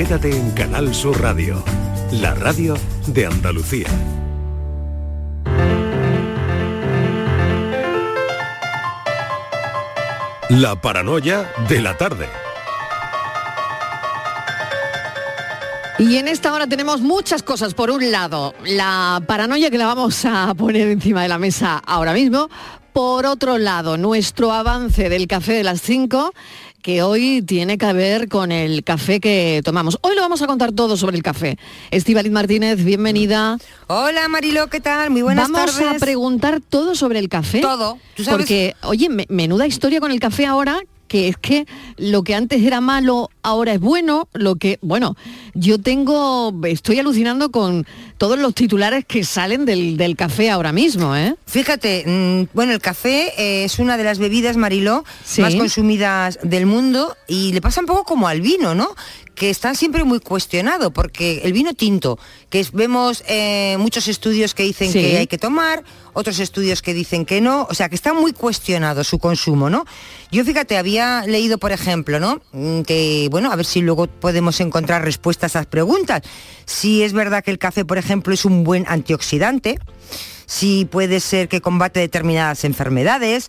Quédate en Canal Sur Radio, la radio de Andalucía. La paranoia de la tarde. Y en esta hora tenemos muchas cosas. Por un lado, la paranoia que la vamos a poner encima de la mesa ahora mismo. Por otro lado, nuestro avance del café de las 5 que hoy tiene que ver con el café que tomamos. Hoy lo vamos a contar todo sobre el café. Estivaliz Martínez, bienvenida. Hola Marilo, ¿qué tal? Muy buenas vamos tardes. Vamos a preguntar todo sobre el café. Todo. ¿Tú sabes? Porque, oye, menuda historia con el café ahora que es que lo que antes era malo ahora es bueno, lo que, bueno, yo tengo, estoy alucinando con todos los titulares que salen del, del café ahora mismo, ¿eh? Fíjate, mm, bueno, el café eh, es una de las bebidas, Mariló, Sí. más consumidas del mundo y le pasa un poco como al vino, ¿no? Que está siempre muy cuestionado, porque el vino tinto, que es- vemos eh, muchos estudios que dicen Sí. que hay que tomar, otros estudios que dicen que no, o sea, que está muy cuestionado su consumo, ¿no? Yo fíjate, había leído, por ejemplo, ¿no? Mm, Que, bueno, a ver si luego podemos encontrar respuestas a esas preguntas. Si es verdad que el café, por ejemplo, es un buen antioxidante, si puede ser que combate determinadas enfermedades.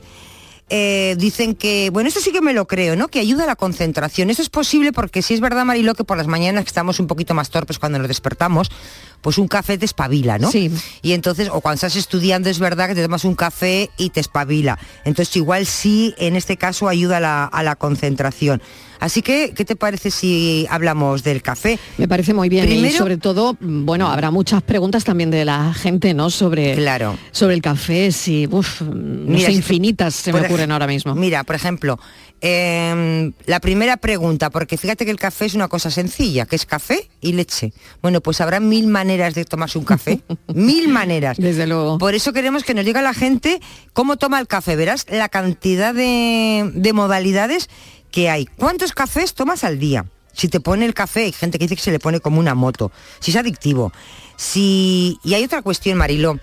Eh, dicen que, bueno, esto sí que me lo creo, ¿no? Que ayuda a la concentración. Eso es posible porque si es verdad, Mariló, que por las mañanas que estamos un poquito más torpes cuando nos despertamos, pues un café te espabila, ¿no? Sí. Y entonces, o cuando estás estudiando es verdad que te tomas un café y te espabila. Entonces igual sí, en este caso, ayuda a la, a la concentración. Así que, ¿qué te parece si hablamos del café? Me parece muy bien y sobre todo, bueno, habrá muchas preguntas también de la gente, ¿no? Sobre, Claro. sobre el café, sí, uf, no Mira, sé, si- infinitas se me ej- ocurren ahora mismo. Mira, por ejemplo, em, la primera pregunta, porque fíjate que el café es una cosa sencilla, que es café y leche. Bueno, pues habrá mil maneras de tomarse un café, mil maneras. Desde luego. Por eso queremos que nos diga la gente cómo toma el café. Verás la cantidad de, de modalidades que hay. ¿Cuántos cafés tomas al día? Si te pone el café, hay gente que dice que se le pone como una moto. Si es adictivo. Si... Y hay otra cuestión, Mariló.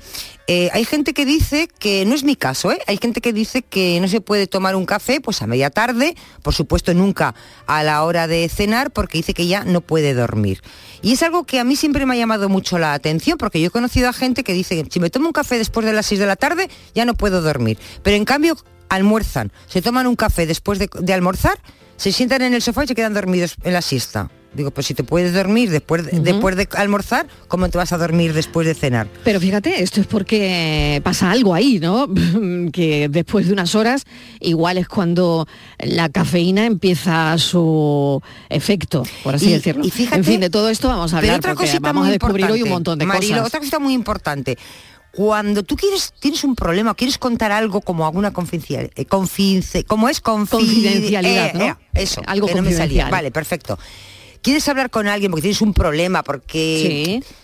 Eh, hay gente que dice que, no es mi caso, ¿eh? hay gente que dice que no se puede tomar un café pues a media tarde, por supuesto nunca a la hora de cenar, porque dice que ya no puede dormir. Y es algo que a mí siempre me ha llamado mucho la atención, porque yo he conocido a gente que dice que si me tomo un café después de las 6 de la tarde, ya no puedo dormir. Pero en cambio almuerzan, se toman un café después de, de almorzar, se sientan en el sofá y se quedan dormidos en la siesta. Digo, pues si te puedes dormir después de, después de almorzar, ¿cómo te vas a dormir después de cenar? Pero fíjate, esto es porque pasa algo ahí, ¿no? que después de unas horas, igual es cuando la cafeína empieza su efecto, por así Y- decirlo. y fíjate- en fin, de todo esto vamos a Pero hablar otra porque cosita vamos a descubrir hoy un montón de Marilo, cosas. Otra cosita muy importante. Cuando tú quieres, tienes un problema, quieres contar algo como alguna confidencialidad, como es confi- Confidencialidad, ¿no? eso, Algo que no me salía. confidencial. Vale, perfecto. Quieres hablar con alguien porque tienes un problema, porque Sí.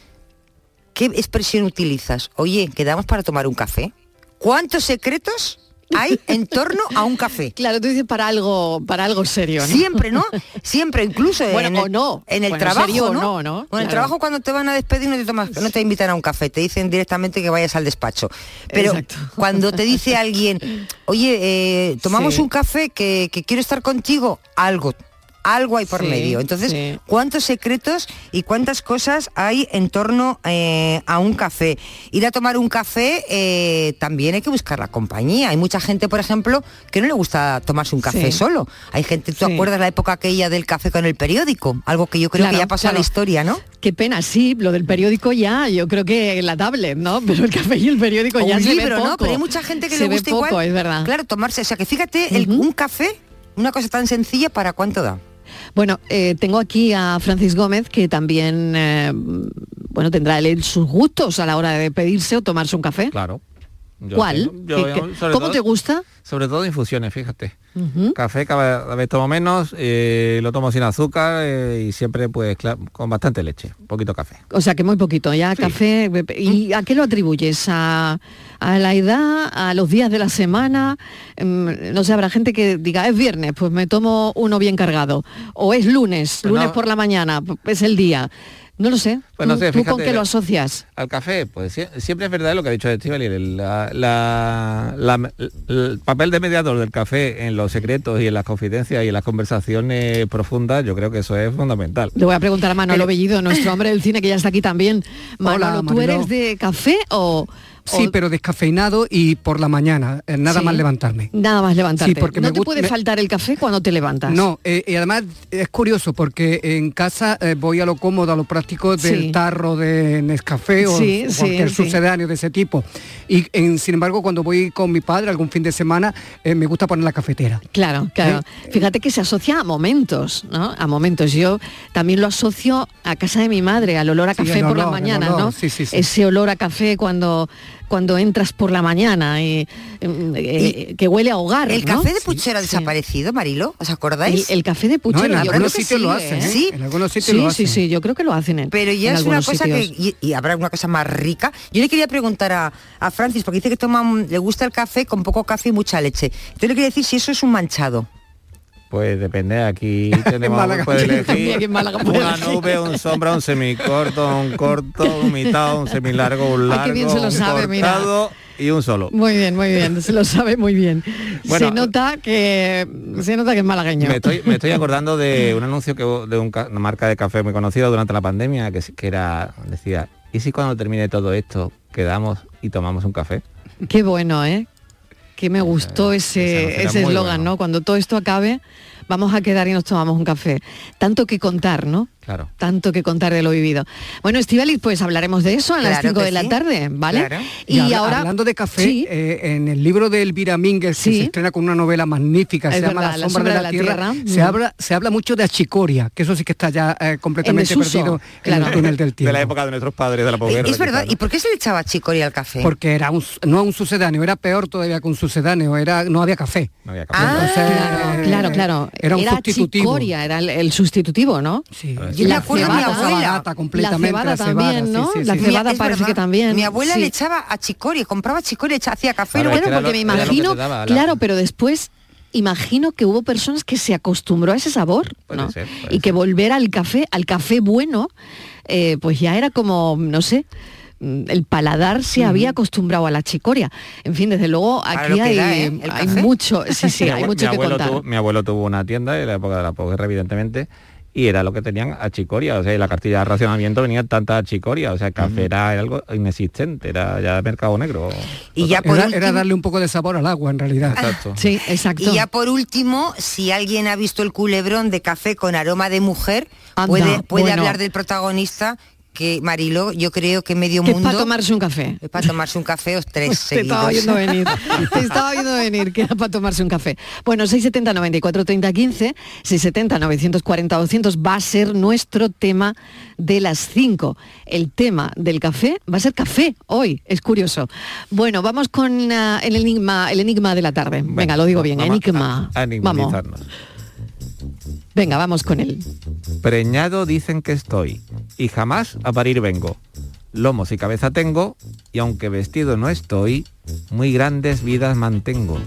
¿qué expresión utilizas? Oye, quedamos para tomar un café. ¿Cuántos secretos hay en torno a un café? Claro, tú dices para algo, para algo serio, ¿no? Siempre, ¿no? Siempre, incluso Bueno, en o el, no. en el Bueno, trabajo, serio ¿no? no, ¿no? Bueno, en Claro. el trabajo cuando te van a despedir no te tomas, no te invitan a un café, te dicen directamente que vayas al despacho. Pero Exacto. cuando te dice alguien, oye, eh, tomamos Sí. un café que, que quiero estar contigo, algo. Algo hay por Sí, medio. Entonces, sí. ¿cuántos secretos y cuántas cosas hay en torno eh, a un café? Ir a tomar un café eh, también hay que buscar la compañía. Hay mucha gente, por ejemplo, que no le gusta tomarse un café Sí. solo. Hay gente, ¿tú acuerdas la época aquella del café con el periódico? Algo que yo creo Claro, que ya pasó a la historia, ¿no? Qué pena, sí, lo del periódico ya, yo creo que la tablet, ¿no? Pero el café y el periódico O ya un se libro, ve poco. ¿no? Pero hay mucha gente que se le ve gusta poco, igual. es verdad. Claro, tomarse. O sea, que fíjate, el- un café, una cosa tan sencilla, ¿para cuánto da? Bueno, eh, tengo aquí a Francis Gómez, que también, eh, bueno, tendrá él sus gustos a la hora de pedirse o tomarse un café. Claro. Yo ¿Cuál? yo- ¿Qué- yo, qué- sobre ¿Cómo todo- te gusta? Sobre todo infusiones, fíjate. Café cada vez tomo menos, eh, lo tomo sin azúcar eh, y siempre pues con bastante leche, poquito café. O sea, que muy poquito, ya Sí. café. ¿Y a qué lo atribuyes? ¿A, a la edad? ¿A los días de la semana? Mm, no sé, habrá gente que diga, es viernes, pues me tomo uno bien cargado. O es lunes, Pues lunes no. por la mañana, es el día. No lo sé. Pues no ¿Tú- sé, ¿Tú con qué lo la- asocias? Al café, pues sie- siempre es verdad lo que ha dicho Estivali, la, la- la- el papel de mediador del café en los secretos y en las confidencias y en las conversaciones profundas, yo creo que eso es fundamental. Le voy a preguntar a Manolo Bellido, nuestro hombre del cine que ya está aquí también. Manolo, ¿tú eres de café o...? Sí, o- pero descafeinado y por la mañana, eh, nada Sí. más levantarme. Nada más levantarte. Sí, porque no me te puede me- faltar el café cuando te levantas. No, eh, y además es curioso porque en casa eh, voy a lo cómodo, a lo práctico del Sí. tarro de Nescafé o Sí, cualquier sí. sucedáneo de ese tipo. Y en- sin embargo, cuando voy con mi padre algún fin de semana, eh, me gusta poner la cafetera. Claro, claro. Fíjate que se asocia a momentos, ¿no? A momentos. Yo también lo asocio a casa de mi madre, al olor a café por la mañana, ¿no? sí, sí, sí. Ese olor a café cuando cuando entras por la mañana y, mm, eh, que huele a hogar. ¿El ¿no? café de puchero ha Sí. desaparecido, Marilo? ¿Os El, acordáis? el café de puchero. en yo algunos creo que sitios lo sigue, hacen, ¿eh? ¿eh? Sí. En algunos sitios Sí, lo sí, hacen. sí, yo creo que lo hacen en Pero ya en es una cosa que... Y, y habrá una cosa más rica. Yo le quería preguntar a, a Francis, porque dice que toma, un- le gusta el café con poco café y mucha leche. Yo le quería decir si eso es un manchado. Pues depende, aquí tenemos, Málaga. puede elegir en Málaga puede una elegir. nube, un sombra, un semicorto, un corto, un mitad, un semilargo, un Ay, largo, qué bien se lo un sabe, mira. y un solo. Muy bien, muy bien, se lo sabe muy bien. Bueno, se nota que se nota que es malagueño. Me estoy, me estoy acordando de un anuncio que de un una marca de café muy conocida durante la pandemia que, que era decía ¿y si cuando termine todo esto quedamos y tomamos un café? Qué bueno, ¿eh? Que me gustó ese ese eslogan, bueno. ¿no? Cuando todo esto acabe, vamos a quedar y nos tomamos un café. Tanto que contar, ¿no? Claro. Tanto que contar de lo vivido. Bueno, Estivali, pues hablaremos de eso a las Claro 5 que de la tarde, ¿vale? Claro. Y, habla- ahora hablando de café, Sí, eh, en el libro de Elvira Mínguez, Sí. que se estrena con una novela magnífica, Es se llama La sombra, de la, tierra, se, Mm. habla, se habla mucho de achicoria, que eso sí que está ya eh, completamente perdido claro. en el túnel del tiempo. De la época de nuestros padres de la posguerra. es verdad. ¿Y por qué se le echaba chicoria al café? Porque era un, no un sucedáneo, era peor todavía que un sucedáneo, era, no había café. No había café. Ah, Entonces, claro, eh, claro, claro. Era un sustitutivo. chicoria, era el, el sustitutivo, ¿no? Sí. Yo me La acuerdo de mi abuela. Completamente, La cebada la cebada, también, ¿no? sí, La cebada parece verdad. que también. Mi abuela sí. le echaba a chicoria, compraba chicoria, hacía café. Bueno, era porque lo- me era lo que imagino, te daba la- claro, pero después imagino que hubo personas que se acostumbró a ese sabor, Puede ¿no? ser, y que ser. volver al café, al café bueno, eh, pues ya era como, no sé, mm, el paladar se había acostumbrado a la chicoria. En fin, desde luego aquí lo que hay, da, ¿eh? Hay mucho, sí, sí, Mi hay mucho mi que abuelo contar. tuvo- mi abuelo tuvo una tienda en la época de la posguerra, evidentemente, y era lo que tenían a chicoria. O sea, la cartilla de racionamiento venía tanta chicoria. O sea, el café era algo inexistente, era ya mercado negro. Y ya por Era, último, era darle un poco de sabor al agua, en realidad. Exacto. Sí, exacto. y ya por último, si alguien ha visto el culebrón de café con aroma de mujer, Anda, puede, puede bueno. hablar del protagonista que Mariló, yo creo que medio que es mundo para tomarse un café. es para tomarse un café o tres Te estaba viendo venir, te estaba viendo venir, que era para tomarse un café. Bueno, 670 94 30 15, 670 940 200 va a ser nuestro tema de las 5. El tema del café va a ser café hoy, es curioso. Bueno, vamos con ah, el enigma, el enigma de la tarde. Venga, Bueno, lo digo bien, vamos enigma. a- a vamos. Venga, vamos con él. Preñado dicen que estoy, y jamás a parir vengo. Lomos y cabeza tengo, y aunque vestido no estoy, muy grandes vidas mantengo.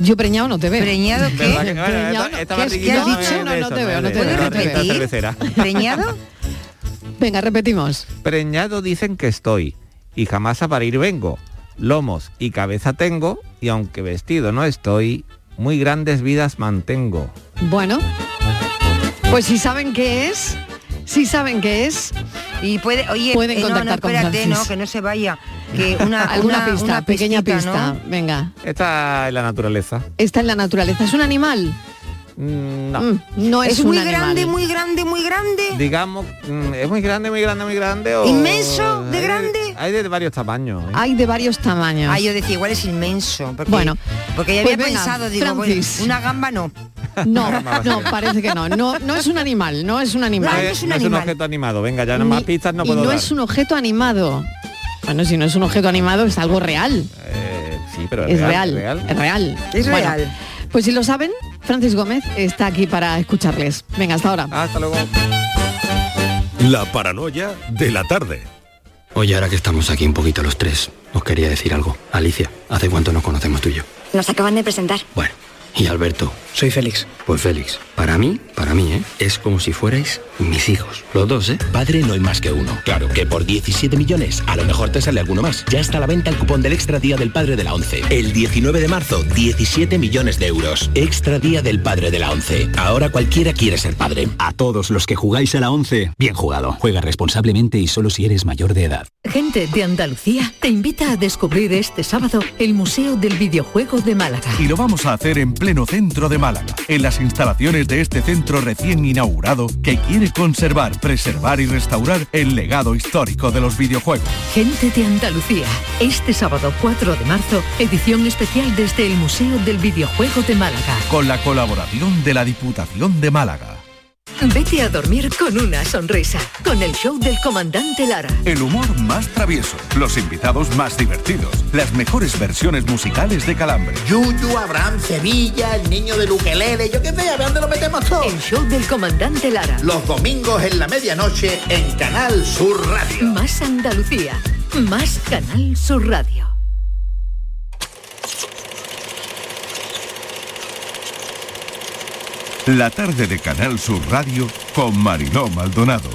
Yo preñado no te veo. ¿Preñado ¿Verdad qué? que- bueno, Preñado, esta- esta ¿qué has- dicho? es No, no te veo, no de- te veo. de ¿Puedes esta repetir? cervecera. ¿Preñado? Venga, repetimos. Preñado dicen que estoy, y jamás a parir vengo. Lomos y cabeza tengo, y aunque vestido no estoy, muy grandes vidas mantengo. Bueno, pues si saben qué es, si saben qué es, Y puede, oye, Pueden eh, no, no, contactar con no, que no se vaya. Que una, alguna una- pista, una pequeña pistita, pista. ¿no? Venga, Esta es la naturaleza. está en la naturaleza. ¿Es un animal? Mm, No. Mm, no es, Es, muy grande, muy grande, muy grande. Digamos, mm, es muy grande, muy grande, muy grande. O... ¿Inmenso? ¿De grande? Hay de varios tamaños. ¿eh? Hay de varios tamaños. Ah, yo decía, igual es inmenso. Porque, Bueno, porque ya pues había venga, pensado, digo, bueno, Francis. una gamba no. No, no, parece que no. No, no es un animal, no es un No, animal. no es un no es un animal. objeto animado. Venga, ya no más pistas no y puedo no dar. es un objeto animado. Bueno, si no es un objeto animado, es algo real. Eh, sí, pero Es real, real. es real. Es Bueno, real. Pues si lo saben, Francis Gómez está aquí para escucharles. Venga, hasta ahora. Hasta luego. La paranoia de la tarde. Oye, ahora que estamos aquí un poquito los tres, os quería decir algo. Alicia, ¿hace cuánto nos conocemos tú y yo? Nos acaban de presentar. Bueno, Y Alberto. Soy Félix. Pues Félix, para mí, para mí, ¿eh? Es como si fuerais mis hijos. Los dos, ¿eh? Padre no hay más que uno. Claro que por 17 millones a lo mejor te sale alguno más. Ya está a la venta el cupón del Extra Día del Padre de la ONCE. El 19 de marzo, 17 millones de euros. Extra Día del Padre de la ONCE. Ahora cualquiera quiere ser padre. A todos los que jugáis a la ONCE, bien jugado. Juega responsablemente y solo si eres mayor de edad. Gente de Andalucía te invita a descubrir este sábado el Museo del Videojuego de Málaga. Y lo vamos a hacer en pleno centro de Málaga, en las instalaciones de este centro recién inaugurado que quiere conservar, preservar y restaurar el legado histórico de los videojuegos. Gente de Andalucía, este sábado 4 de marzo, edición especial desde el Museo del Videojuego de Málaga. Con la colaboración de la Diputación de Málaga. Vete a dormir con una sonrisa, con el show del comandante Lara. El humor más travieso, los invitados más divertidos, las mejores versiones musicales de Calambre. Yuyu, Abraham, Sevilla, el niño de Luquelele, yo qué sé, a ver dónde lo metemos todo. El show del comandante Lara. Los domingos en la medianoche en Canal Sur Radio. Más Andalucía, más Canal Sur Radio. La tarde de Canal Sur Radio con Mariló Maldonado.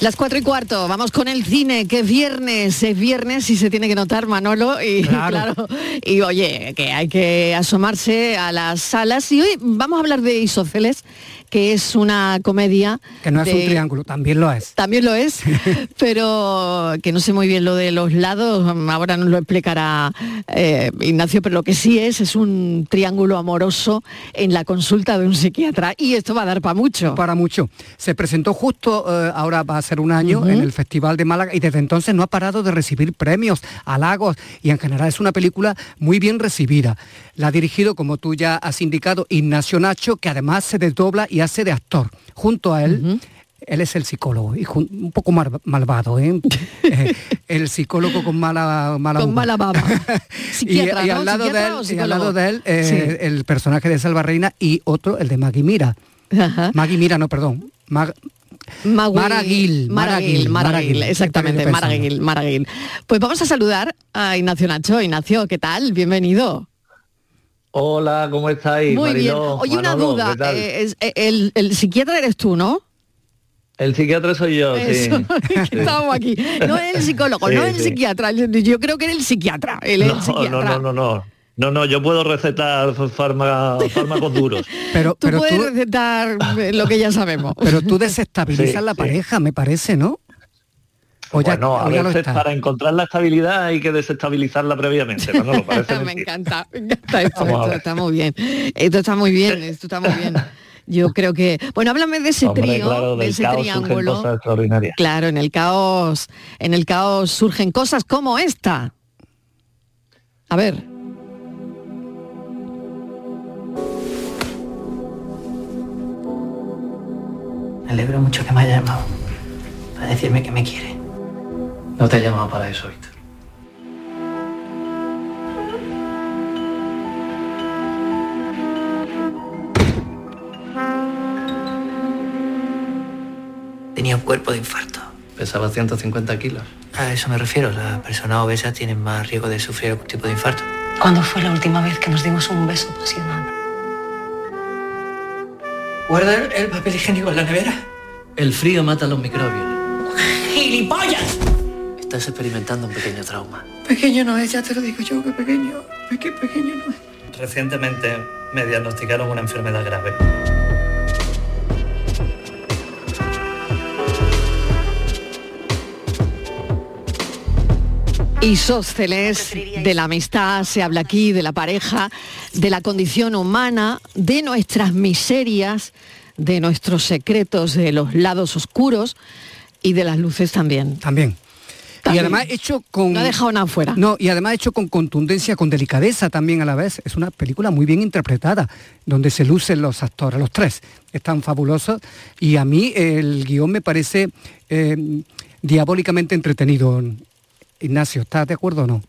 Las cuatro y cuarto, vamos con el cine, que es viernes, es viernes y se tiene que notar Manolo y Claro. claro, y oye, que hay que asomarse a las salas y hoy vamos a hablar de Isóceles, que es una comedia Que no es un triángulo, también lo es. También lo es, pero que no sé muy bien lo de los lados, ahora nos lo explicará eh, Ignacio, pero lo que sí es es un triángulo amoroso en la consulta de un psiquiatra y esto va a dar para mucho. Para mucho. Se presentó justo, eh, ahora va a ser un año, en el Festival de Málaga y desde entonces no ha parado de recibir premios, halagos y en general es una película muy bien recibida. La ha dirigido, como tú ya has indicado, Ignacio Nacho, que además se desdobla y hace de actor. Junto a él... Él es el psicólogo, y un poco mar- malvado, ¿eh? Eh, el psicólogo con mala, mala Con uva. mala baba. y, y al lado de ¿Psiquiatra él, y al lado de él eh, Sí. el personaje de Salva Reina y otro, el de Maggie Mira. Ajá. Maggie Mira, no, perdón. Mag- Magui- Mara Gil, Mara Mara Gil, Gil, Mara Mara Gil, Gil. exactamente, Estoy Mara pensando. Gil, Mara Gil. Pues vamos a saludar a Ignacio Nacho. Ignacio, ¿qué tal? Bienvenido. Hola, ¿cómo estáis? Muy bien. Oye, una duda. eh, es- eh, el, el psiquiatra eres tú, ¿no? El psiquiatra soy yo, Eso, sí. que Estábamos aquí. No es el psicólogo, Sí, no es el sí. psiquiatra. Yo creo que era el psiquiatra. Él es el No, psiquiatra. no, no, no, no. No, no, yo puedo recetar fárma- fármacos duros. Pero, Tú pero, puedes tú, recetar lo que ya sabemos. pero tú desestabilizas Sí, la sí. pareja, me parece, ¿no? O ya, bueno, a o ya lo veces para encontrar la estabilidad hay que desestabilizarla previamente. No, no, lo parece me encanta, me encanta esto, está muy bien. Esto está muy bien, esto está muy bien. Yo creo que, bueno, háblame de ese Hombre, trío, claro, de ese triángulo. cosas extraordinarias. Claro, en el caos, en el caos surgen cosas como esta. A ver. Me alegro mucho que me haya llamado para decirme que me quiere. No te he llamado para eso, Víctor. Tenía un cuerpo de infarto. Pesaba 150 kilos. A eso me refiero. Las personas obesas tienen más riesgo de sufrir algún tipo de infarto. ¿Cuándo fue la última vez que nos dimos un beso apasionado? ¿Guarda el, el papel higiénico en la nevera? El frío mata los microbios. ¡Gilipollas! Estás experimentando un pequeño trauma. Pequeño no es, ya te lo digo yo, que pequeño. Que pequeño no es. Recientemente me diagnosticaron una enfermedad grave. Isósceles, de la amistad, se habla aquí, de la pareja, de la condición humana, de nuestras miserias, de nuestros secretos, de los lados oscuros y de las luces también. También. Y además hecho con... No ha dejado nada fuera. No, y además hecho con contundencia, con delicadeza también a la vez. Es una película muy bien interpretada, donde se lucen los actores, los tres. Están fabulosos. Y a mí el guion me parece eh, diabólicamente entretenido. Ignacio, ¿estás de acuerdo o no?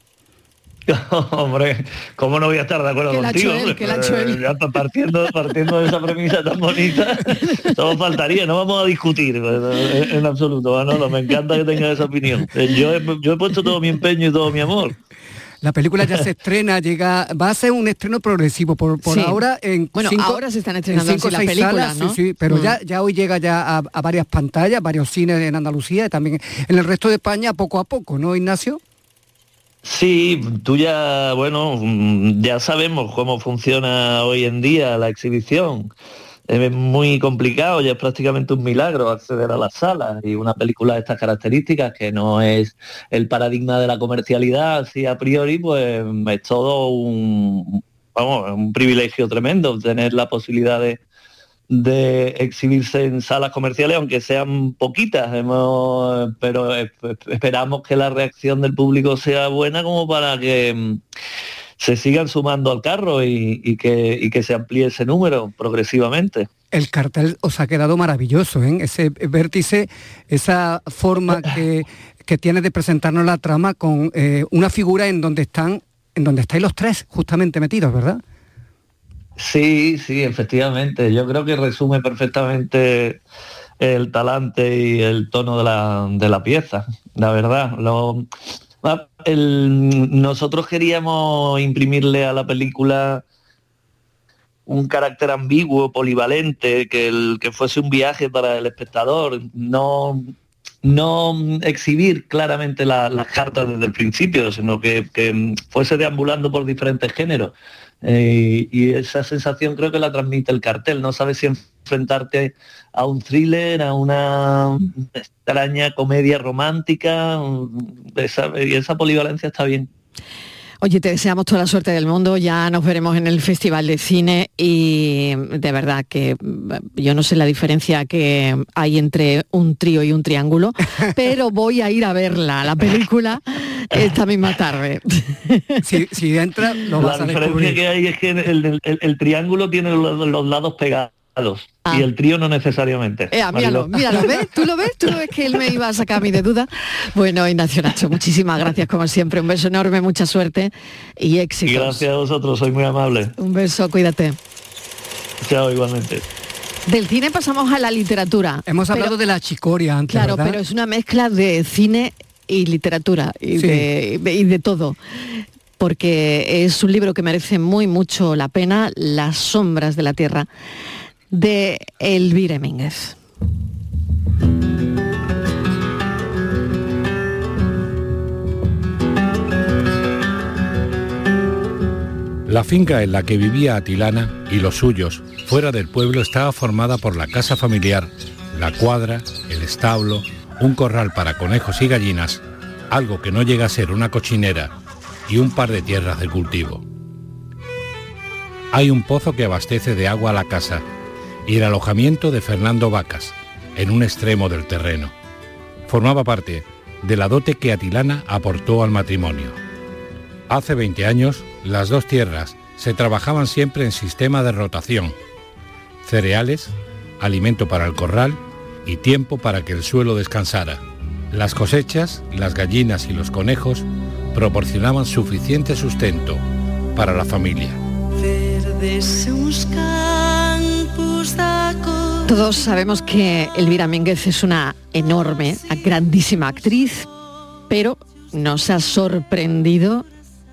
Hombre, ¿cómo no voy a estar de acuerdo contigo? él, él. Eh, ya partiendo, partiendo de esa premisa tan bonita, todo faltaría, no vamos a discutir eh, en, en absoluto, Manolo, me encanta que tengas esa opinión. Eh, Yo he, yo he puesto todo mi empeño y todo mi amor. La película ya se estrena, llega, va a ser un estreno progresivo. Por, por Sí. ahora en Bueno, cinco- ahora se están en estrenando cinco las seis películas, salas, ¿no? Sí, sí, pero Mm. ya, ya hoy llega ya a, a varias pantallas, varios cines en Andalucía y también en el resto de España poco a poco, ¿no, Ignacio? Sí, tú ya, bueno, mm, ya sabemos cómo funciona hoy en día la exhibición. Es muy complicado, ya es prácticamente un milagro acceder a las salas y una película de estas características que no es el paradigma de la comercialidad, así a priori, pues es todo un, vamos, un privilegio tremendo tener la posibilidad de, de exhibirse en salas comerciales, aunque sean poquitas, hemos- pero esperamos que la reacción del público sea buena como para que mm, se sigan sumando al carro y, y que, y que se amplíe ese número progresivamente. El cartel os ha quedado maravilloso, ¿eh? Ese vértice, esa forma que, que tiene de presentarnos la trama con eh, una figura en donde están, en donde estáis los tres justamente metidos, ¿verdad? Sí, sí, efectivamente. Yo creo que resume perfectamente el talante y el tono de la, de la pieza, la verdad. Ah, nosotros queríamos imprimirle a la película un carácter ambiguo, polivalente, que, el, que fuese un viaje para el espectador, no, no exhibir claramente la- las cartas desde el principio, sino que fuese deambulando por diferentes géneros. Eh, y esa sensación creo que la transmite el cartel. No sabes si enfrentarte a un thriller, a una extraña comedia romántica, mm, esa- esa polivalencia está bien. Oye, te deseamos toda la suerte del mundo, ya nos veremos en el Festival de Cine y de verdad que mm, yo no sé la diferencia que hay entre un trío y un triángulo, pero voy a ir a verla, la película, esta misma tarde. Si, si entra, lo La vas a diferencia descubrir. que hay es que el, el- el triángulo tiene los, los lados pegados y el trío no necesariamente. Ah. Eh, míralo, Mariló. míralo, ¿ves? ¿Tú lo ves? ¿Tú lo ves que él me iba a sacar a mí de duda? Bueno, Ignacio Nacho, muchísimas gracias como siempre. Un beso enorme, mucha suerte y Y éxitos. gracias a vosotros, soy muy amable. Un beso, cuídate. Chao, igualmente. Del cine pasamos a la literatura. Hemos hablado de la chicoria antes, Claro, ¿verdad? pero es una mezcla de cine y literatura y, Sí. de, y de todo. Porque es un libro que merece muy mucho la pena, Las sombras de la tierra, de Elvira Mínguez. La finca en la que vivía Atilana y los suyos fuera del pueblo estaba formada por la casa familiar, la cuadra, el establo, un corral para conejos y gallinas, algo que no llega a ser una cochinera y un par de tierras de cultivo. Hay un pozo que abastece de agua a la casa y el alojamiento de Fernando Vacas, en un extremo del terreno. Formaba parte de la dote que Atilana aportó al matrimonio. Hace 20 años, las dos tierras se trabajaban siempre en sistema de rotación. Cereales, alimento para el corral y tiempo para que el suelo descansara. Las cosechas, las gallinas y los conejos proporcionaban suficiente sustento para la familia. Todos sabemos que Elvira Mínguez es una enorme, grandísima actriz, pero nos ha sorprendido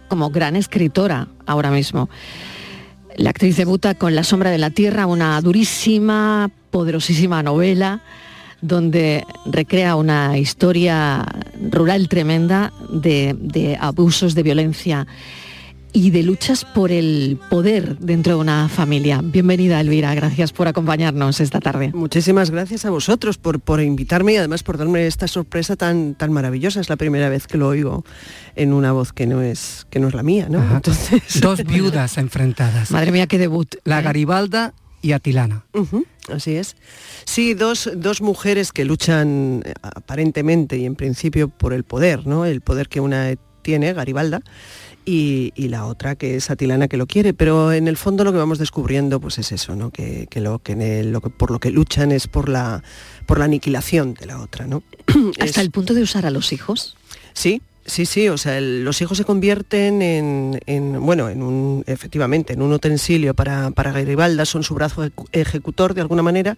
como gran escritora ahora mismo. La actriz debuta con La sombra de la tierra, una durísima, poderosísima novela donde recrea una historia rural tremenda de, abusos, de violencia y de luchas por el poder dentro de una familia. Bienvenida, Elvira, gracias por acompañarnos esta tarde. Muchísimas gracias a vosotros por, por invitarme y además por darme esta sorpresa tan, tan maravillosa. Es la primera vez que lo oigo en una voz que no es, que no es la mía, ¿no? Entonces, Dos viudas enfrentadas. Madre mía, qué debut. La Garibalda y Atilana. Así es. Sí, dos, dos mujeres que luchan eh, aparentemente y en principio por el poder, ¿no? El poder que una tiene, Garibalda, y, y la otra que es Atilana que lo quiere, pero en el fondo lo que vamos descubriendo pues es eso, ¿no? Que, que lo que, en el- lo que por lo que luchan es por la por la aniquilación de la otra, ¿no? Hasta el punto de usar a los hijos. Sí, Sí, sí, o sea, los hijos se convierten en, en, bueno, en un, efectivamente, en un utensilio para, para Garibalda, son su brazo ejecu- ejecutor de alguna manera,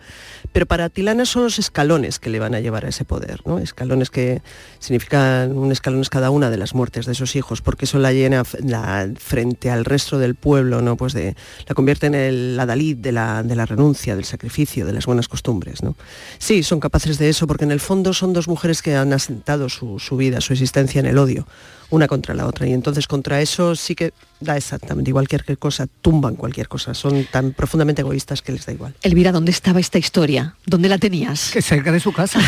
pero para Atilana son los escalones que le van a llevar a ese poder, ¿no? Escalones que significan un escalón es cada una de las muertes de esos hijos, porque eso la llena la- frente al resto del pueblo, ¿no? Pues la convierte en el adalid de la, de la renuncia, del sacrificio, de las buenas costumbres, ¿no? Sí, son capaces de eso, porque en el fondo son dos mujeres que han asentado su, su vida, su existencia en el odio, una contra la otra. Y entonces contra eso sí que da exactamente igual cualquier cosa, tumban cualquier cosa. Son tan profundamente egoístas que les da igual. Elvira, ¿dónde estaba esta historia? ¿Dónde la tenías? Que cerca de su casa.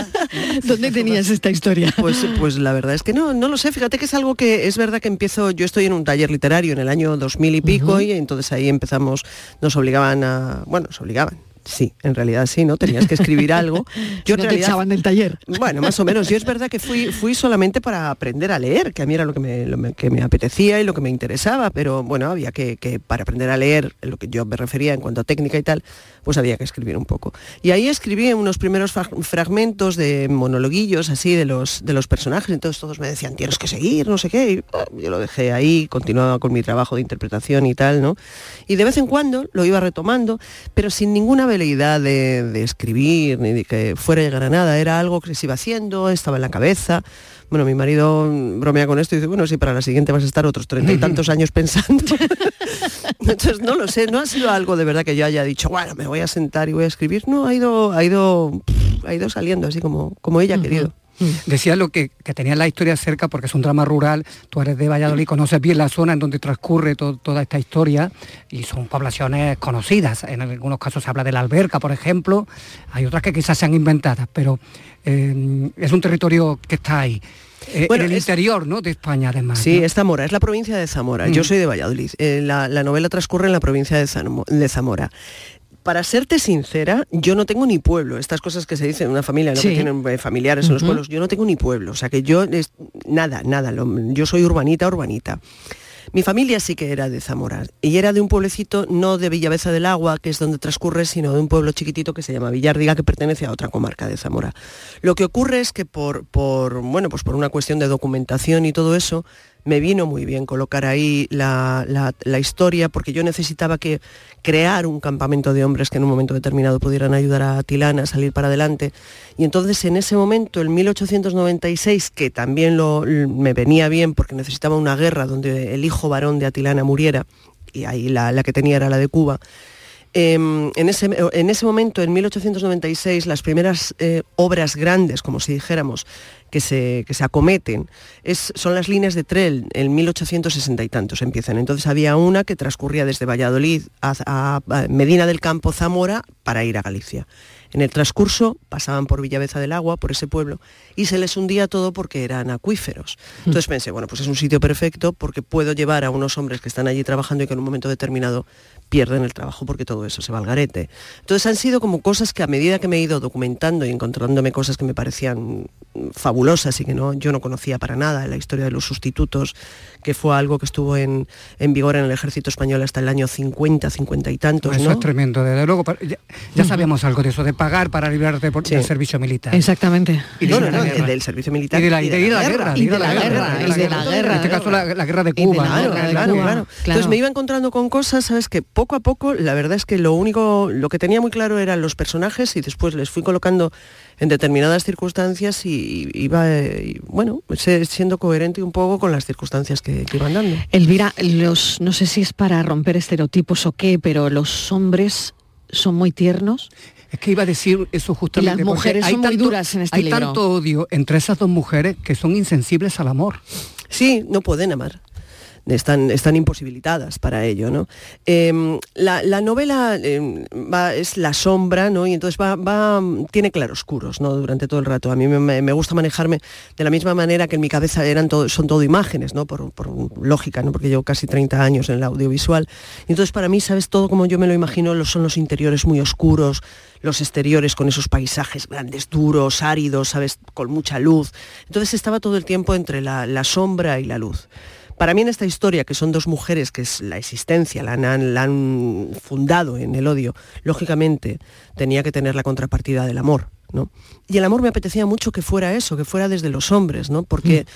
¿Dónde tenías esta historia? Pues, pues la verdad es que no, no lo sé. Fíjate que es algo que es verdad que empiezo, yo estoy en un taller literario en el año 2000 y pico y entonces ahí empezamos, nos obligaban a, bueno, nos obligaban. Sí, en realidad sí, ¿no? Tenías que escribir algo. Yo en no te realidad- echaban del taller. Bueno, más o menos. Yo es verdad que fui, fui solamente para aprender a leer, que a mí era lo que me, lo que me apetecía y lo que me interesaba, pero bueno, había que, que para aprender a leer, lo que yo me refería en cuanto a técnica y tal, pues había que escribir un poco. Y ahí escribí unos primeros fra- fragmentos de monologuillos así de los, de los personajes, entonces todos me decían, tienes que seguir, no sé qué, y ah, yo lo dejé ahí, continuaba con mi trabajo de interpretación y tal, ¿no? Y de vez en cuando lo iba retomando, pero sin ninguna veleidad de, de escribir, ni de que fuera a llegar a nada, era algo que se iba haciendo, estaba en la cabeza. Bueno, mi marido bromea con esto y dice, bueno, sí, para la siguiente vas a estar otros treinta y tantos años pensando. Entonces, no lo sé, no ha sido algo de verdad que yo haya dicho, bueno, me voy a sentar y voy a escribir. No, ha ido, ha ido, ha ido saliendo así como, como ella ha querido. Decía lo que, que tenía la historia cerca porque es un drama rural, tú eres de Valladolid, conoces bien la zona en donde transcurre to- toda esta historia y son poblaciones conocidas. En algunos casos se habla de la alberca, por ejemplo, hay otras que quizás sean inventadas, pero eh, es un territorio que está ahí. Eh, Bueno, en el es- interior ¿no? de España además. Sí, ¿no? es Zamora, es la provincia de Zamora. Yo Mm. soy de Valladolid. Eh, la, la novela transcurre en la provincia de Zamora. Para serte sincera, yo no tengo ni pueblo. Estas cosas que se dicen en una familia, ¿no? Sí. que tienen eh, familiares en los pueblos, yo no tengo ni pueblo. O sea que yo, es- nada, nada. lo- yo soy urbanita, urbanita. Mi familia sí que era de Zamora y era de un pueblecito no de Villaveza del Agua, que es donde transcurre, sino de un pueblo chiquitito que se llama Villardiga, que pertenece a otra comarca de Zamora. Lo que ocurre es que por, por, bueno, pues por una cuestión de documentación y todo eso, me vino muy bien colocar ahí la, la- historia, porque yo necesitaba que crear un campamento de hombres que en un momento determinado pudieran ayudar a Tilana a salir para adelante. Y entonces en ese momento, en 1896, que también lo, me venía bien porque necesitaba una guerra donde el hijo varón de Atilana muriera, y ahí la, la que tenía era la de Cuba, Em, en, ese, en ese momento, en 1896, las primeras eh, obras grandes, como si dijéramos, que se, que se acometen, son las líneas de Trell, en 1860 y tantos empiezan. Entonces había una que transcurría desde Valladolid a Medina del Campo, Zamora, para ir a Galicia. En el transcurso pasaban por Villaveza del Agua, por ese pueblo, y se les hundía todo porque eran acuíferos. Entonces pensé, bueno, pues es un sitio perfecto porque puedo llevar a unos hombres que están allí trabajando y que en un momento determinado pierden el trabajo porque todo eso se va al garete. Entonces han sido como cosas que a medida que me he ido documentando y encontrándome cosas que me parecían mm, fabulosas y que no, yo no conocía para nada, la historia de los sustitutos, que fue algo que estuvo en, en vigor en el ejército español hasta el año 50, 50 y tantos, Eso ¿no? es tremendo, desde luego. Ya, ya sabíamos algo de eso, de pagar para librarte por- del servicio militar. Exactamente. Y de No, no, no, del servicio militar Y de la, y de la guerra. Y de la guerra, y de la guerra. En este caso la, la guerra de Cuba. claro, Cuba, claro. claro. Entonces me iba encontrando con cosas, sabes que poco a poco, la verdad es que lo único, lo que tenía muy claro eran los personajes y después les fui colocando en determinadas circunstancias y iba, y, bueno, siendo coherente un poco con las circunstancias que, que iban dando. Elvira, los, no sé si es para romper estereotipos o qué, pero los hombres son muy tiernos. Es que iba a decir eso justamente. Y las porque mujeres hay son muy tanto- duras en este Hay libro. tanto odio entre esas dos mujeres que son insensibles al amor. Sí, no pueden amar. Están, están imposibilitadas para ello, ¿no? Em, la, la novela em, va- es la sombra, ¿no? Y entonces va, va, tiene claroscuros, ¿no? Durante todo el rato. A mí me- me, gusta manejarme de la misma manera que en mi cabeza eran son todo imágenes, ¿no? Por, por lógica, ¿no? Porque llevo casi 30 años en el audiovisual. Y entonces para mí, ¿sabes? Todo como yo me lo imagino, lo- son los interiores muy oscuros, los exteriores con esos paisajes grandes, duros, áridos, ¿sabes? Con mucha luz. Entonces estaba todo el tiempo entre la, la sombra y la luz. Para mí en esta historia, que son dos mujeres, que es la existencia, la han, la han fundado en el odio, lógicamente tenía que tener la contrapartida del amor. ¿No? Y el amor me apetecía mucho que fuera eso, que fuera desde los hombres, ¿no? Porque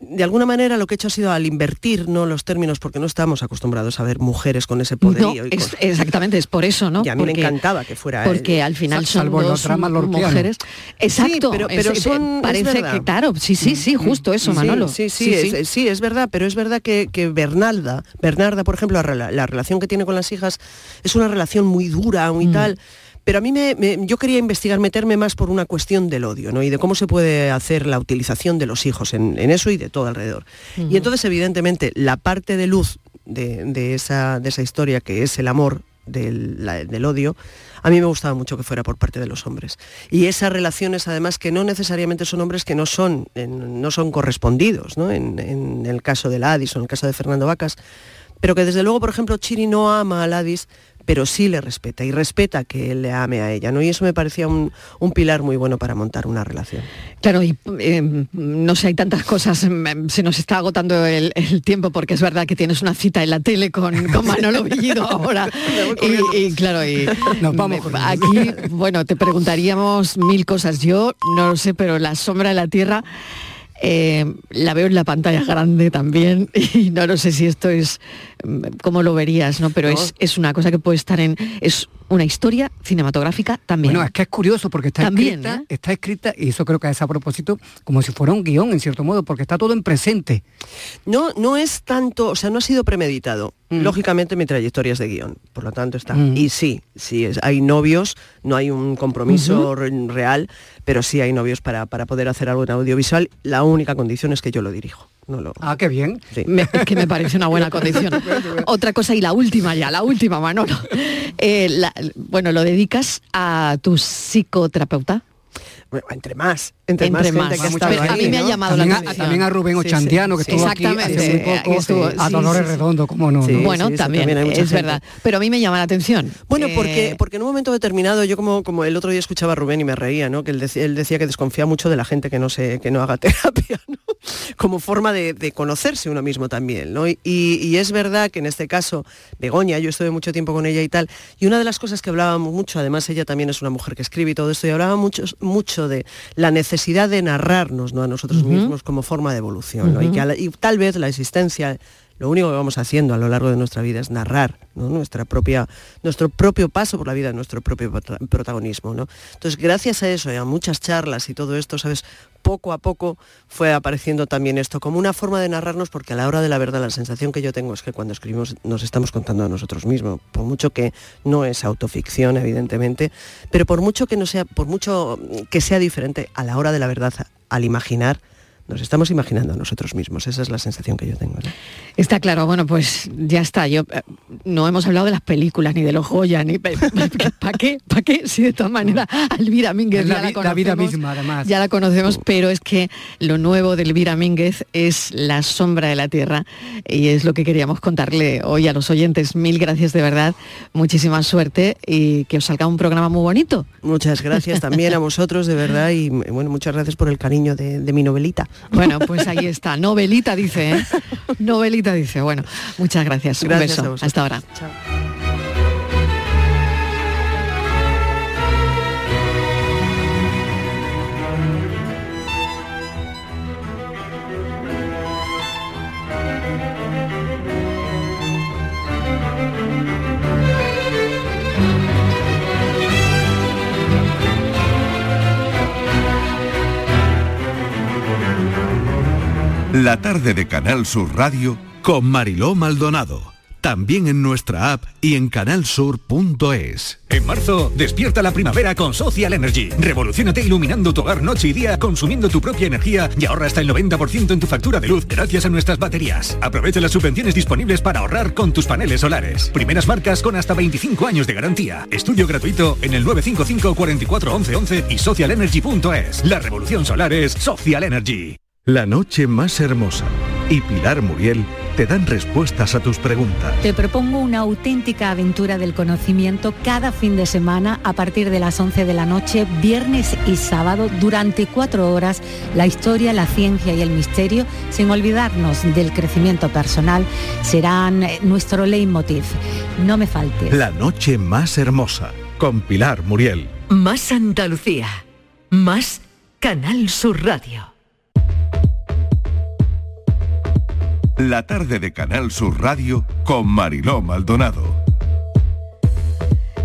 de alguna manera lo que he hecho ha sido al invertir ¿no? los términos, porque no estamos acostumbrados a ver mujeres con ese No, poderío. y es- con- exactamente, es por eso, ¿no? Y a mí me encantaba que fuera Porque al final son salvo dos dramas lorquianos. mujeres. Exacto, Sí, pero, es- pero es- son, parece verdad. que claro, sí, sí, sí, justo eso, Sí, Manolo. Sí, sí, es, sí, es verdad, pero es verdad que, que Bernalda, Bernarda, por ejemplo, la, rela- la relación que tiene con las hijas es una relación muy dura, Mm. muy tal. Pero a mí me, me- yo quería investigar, meterme más por una cuestión del odio, ¿no? Y de cómo se puede hacer la utilización de los hijos en, en eso y de todo alrededor. Y entonces, evidentemente, la parte de luz de, de esa, de esa historia, que es el amor del, la- del odio, a mí me gustaba mucho que fuera por parte de los hombres. Y esas relaciones, además, que no necesariamente son hombres que no son, en- no son correspondidos, ¿no? En, en el caso de Ladis o en el caso de Fernando Vacas, pero que desde luego, por ejemplo, Chiri no ama a Ladis, pero sí le respeta y respeta que él le ame a ella, ¿no? Y eso me parecía un, un pilar muy bueno para montar una relación. Claro, y eh, no sé, hay tantas cosas, mm, se nos está agotando el, el tiempo porque es verdad que tienes una cita en la tele con, con Manolo Bellido ahora. Y, y claro, y Nos vamos me- aquí, bueno, te preguntaríamos mil cosas. Yo no lo sé, pero la sombra de la tierra eh, la veo en la pantalla grande también y no lo sé si esto es cómo lo verías, ¿no? Pero es, es una cosa que puede estar en es una historia cinematográfica también. Bueno, es que es curioso porque está También, escrita, ¿eh? está escrita, y eso creo que es a propósito, como si fuera un guion, en cierto modo, porque está todo en presente. No, no es tanto, o sea, no ha sido premeditado. Mm. Lógicamente mi trayectoria es de guion, por lo tanto está. Mm. Y sí, sí, es- hay novios, no hay un compromiso real, pero sí hay novios para, para poder hacer algo en audiovisual. La única condición es que yo lo dirijo. No lo... Ah, qué bien. Me- que me parece una buena condición. Otra cosa y la última ya, la última, Manolo. Eh, la- bueno, lo dedicas a tu psicoterapeuta. Bueno, entre más, entre, Entre más, más. gente que estado a ahí, mí me ha llamado También la a, atención. también a Rubén Sí, sí. Ochandiano, que estuvo aquí hace muy estuvo, a Dolores. Redondo, cómo no. Sí, ¿no? bueno, sí, también, también es gente. verdad. Pero a mí me llama la atención. Bueno, Eh, porque, porque en un momento determinado, yo como, como el otro día escuchaba a Rubén y me reía, ¿no? Que él decía, él decía que desconfía mucho de la gente que no se, que no haga terapia, ¿no? Como forma de, de conocerse uno mismo también, ¿no? Y, y es verdad que en este caso, Begoña, yo estuve mucho tiempo con ella y tal, y una de las cosas que hablábamos mucho, además ella también es una mujer que escribe y todo esto, y hablaba mucho, mucho de la necesidad de narrarnos ¿no? a nosotros mismos como forma de evolución, ¿no? y, que a la- y tal vez la existencia lo único que vamos haciendo a lo largo de nuestra vida es narrar ¿no? nuestra propia, nuestro propio paso por la vida, nuestro propio prota- protagonismo. ¿no? Entonces, gracias a eso y a muchas charlas y todo esto, ¿sabes? Poco a poco fue apareciendo también esto como una forma de narrarnos, porque a la hora de la verdad la sensación que yo tengo es que cuando escribimos nos estamos contando a nosotros mismos, por mucho que no es autoficción, evidentemente, pero por mucho que no sea, por mucho que sea diferente a la hora de la verdad al imaginar, nos estamos imaginando a nosotros mismos. Esa es la sensación que yo tengo. ¿no? Está claro, bueno, pues ya está. Yo eh, no hemos hablado de las películas ni de los Goya, ni ¿para qué? ¿Para qué? Si de todas maneras Elvira Mínguez la ya la, vi- la vida conocemos, misma, además. Ya la conocemos, pero es que lo nuevo de Elvira Mínguez es La sombra de la tierra y es lo que queríamos contarle hoy a los oyentes. Mil gracias de verdad, muchísima suerte y que os salga un programa muy bonito. Muchas gracias también a vosotros, de verdad, y bueno, muchas gracias por el cariño de, de mi novelita. Bueno, pues ahí está. Novelita dice, ¿eh? Novelita dice. Bueno, muchas gracias. Un Gracias a beso. Hasta ahora. La tarde de Canal Sur Radio con Mariló Maldonado. También en nuestra app y en canalsur.es. En marzo, despierta la primavera con Social Energy. Revolucionate iluminando tu hogar noche y día, consumiendo tu propia energía y ahorra hasta el 90% en tu factura de luz gracias a nuestras baterías. Aprovecha las subvenciones disponibles para ahorrar con tus paneles solares. Primeras marcas con hasta 25 años de garantía. Estudio gratuito en el 955 44 11 11 y socialenergy.es. La revolución solar es Social Energy. La noche más hermosa y Pilar Muriel te dan respuestas a tus preguntas. Te propongo una auténtica aventura del conocimiento cada fin de semana a partir de las 11 de la noche, viernes y sábado, durante cuatro horas, la historia, la ciencia y el misterio, sin olvidarnos del crecimiento personal, serán eh, nuestro leitmotiv. No me faltes. La noche más hermosa con Pilar Muriel. Más Andalucía. Más Canal Sur Radio. La tarde de Canal Sur Radio con Mariló Maldonado.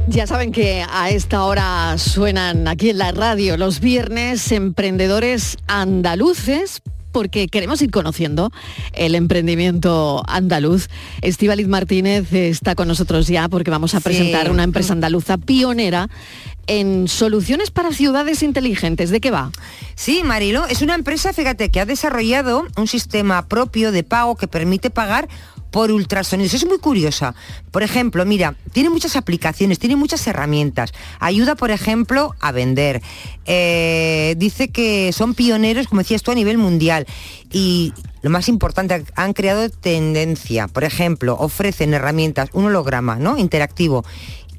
Ya saben que a esta hora suenan aquí en la radio los viernes emprendedores andaluces porque queremos ir conociendo el emprendimiento andaluz. Estíbaliz Martínez está con nosotros ya porque vamos a presentar una empresa andaluza pionera en soluciones para ciudades inteligentes. ¿De qué va? Sí, Marilo, es una empresa, fíjate, que ha desarrollado un sistema propio de pago que permite pagar por ultrasonidos. Es muy curiosa. Por ejemplo, mira, tiene muchas aplicaciones, tiene muchas herramientas. Ayuda, por ejemplo, a vender. Eh, dice que son pioneros, como decías tú, a nivel mundial. Y lo más importante, han creado tendencia. Por ejemplo, ofrecen herramientas, un holograma, ¿no? Interactivo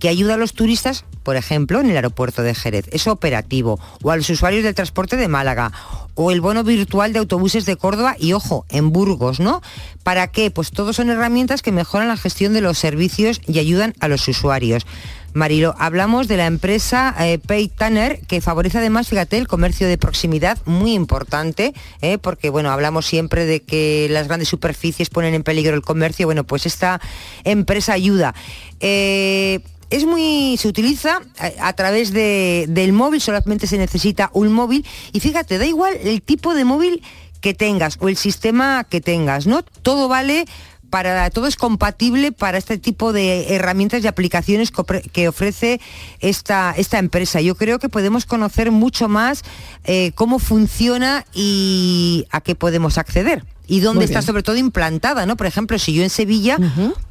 que ayuda a los turistas, por ejemplo, en el aeropuerto de Jerez, es operativo, o a los usuarios del transporte de Málaga, o el bono virtual de autobuses de Córdoba y, ojo, en Burgos, ¿no? ¿Para qué? Pues todos son herramientas que mejoran la gestión de los servicios y ayudan a los usuarios. Marilo, hablamos de la empresa eh, Pay Tanner, que favorece además, fíjate, el comercio de proximidad, muy importante, eh, porque bueno, hablamos siempre de que las grandes superficies ponen en peligro el comercio, bueno, pues esta empresa ayuda. Eh, es muy, se utiliza a, a través de- del móvil, solamente se necesita un móvil y fíjate, da igual el tipo de móvil que tengas o el sistema que tengas, ¿no? Todo vale para todo es compatible para este tipo de herramientas y aplicaciones que ofrece esta, esta empresa. Yo creo que podemos conocer mucho más eh, cómo funciona y a qué podemos acceder. Y dónde Muy está bien. sobre todo implantada, ¿no? Por ejemplo, si yo en Sevilla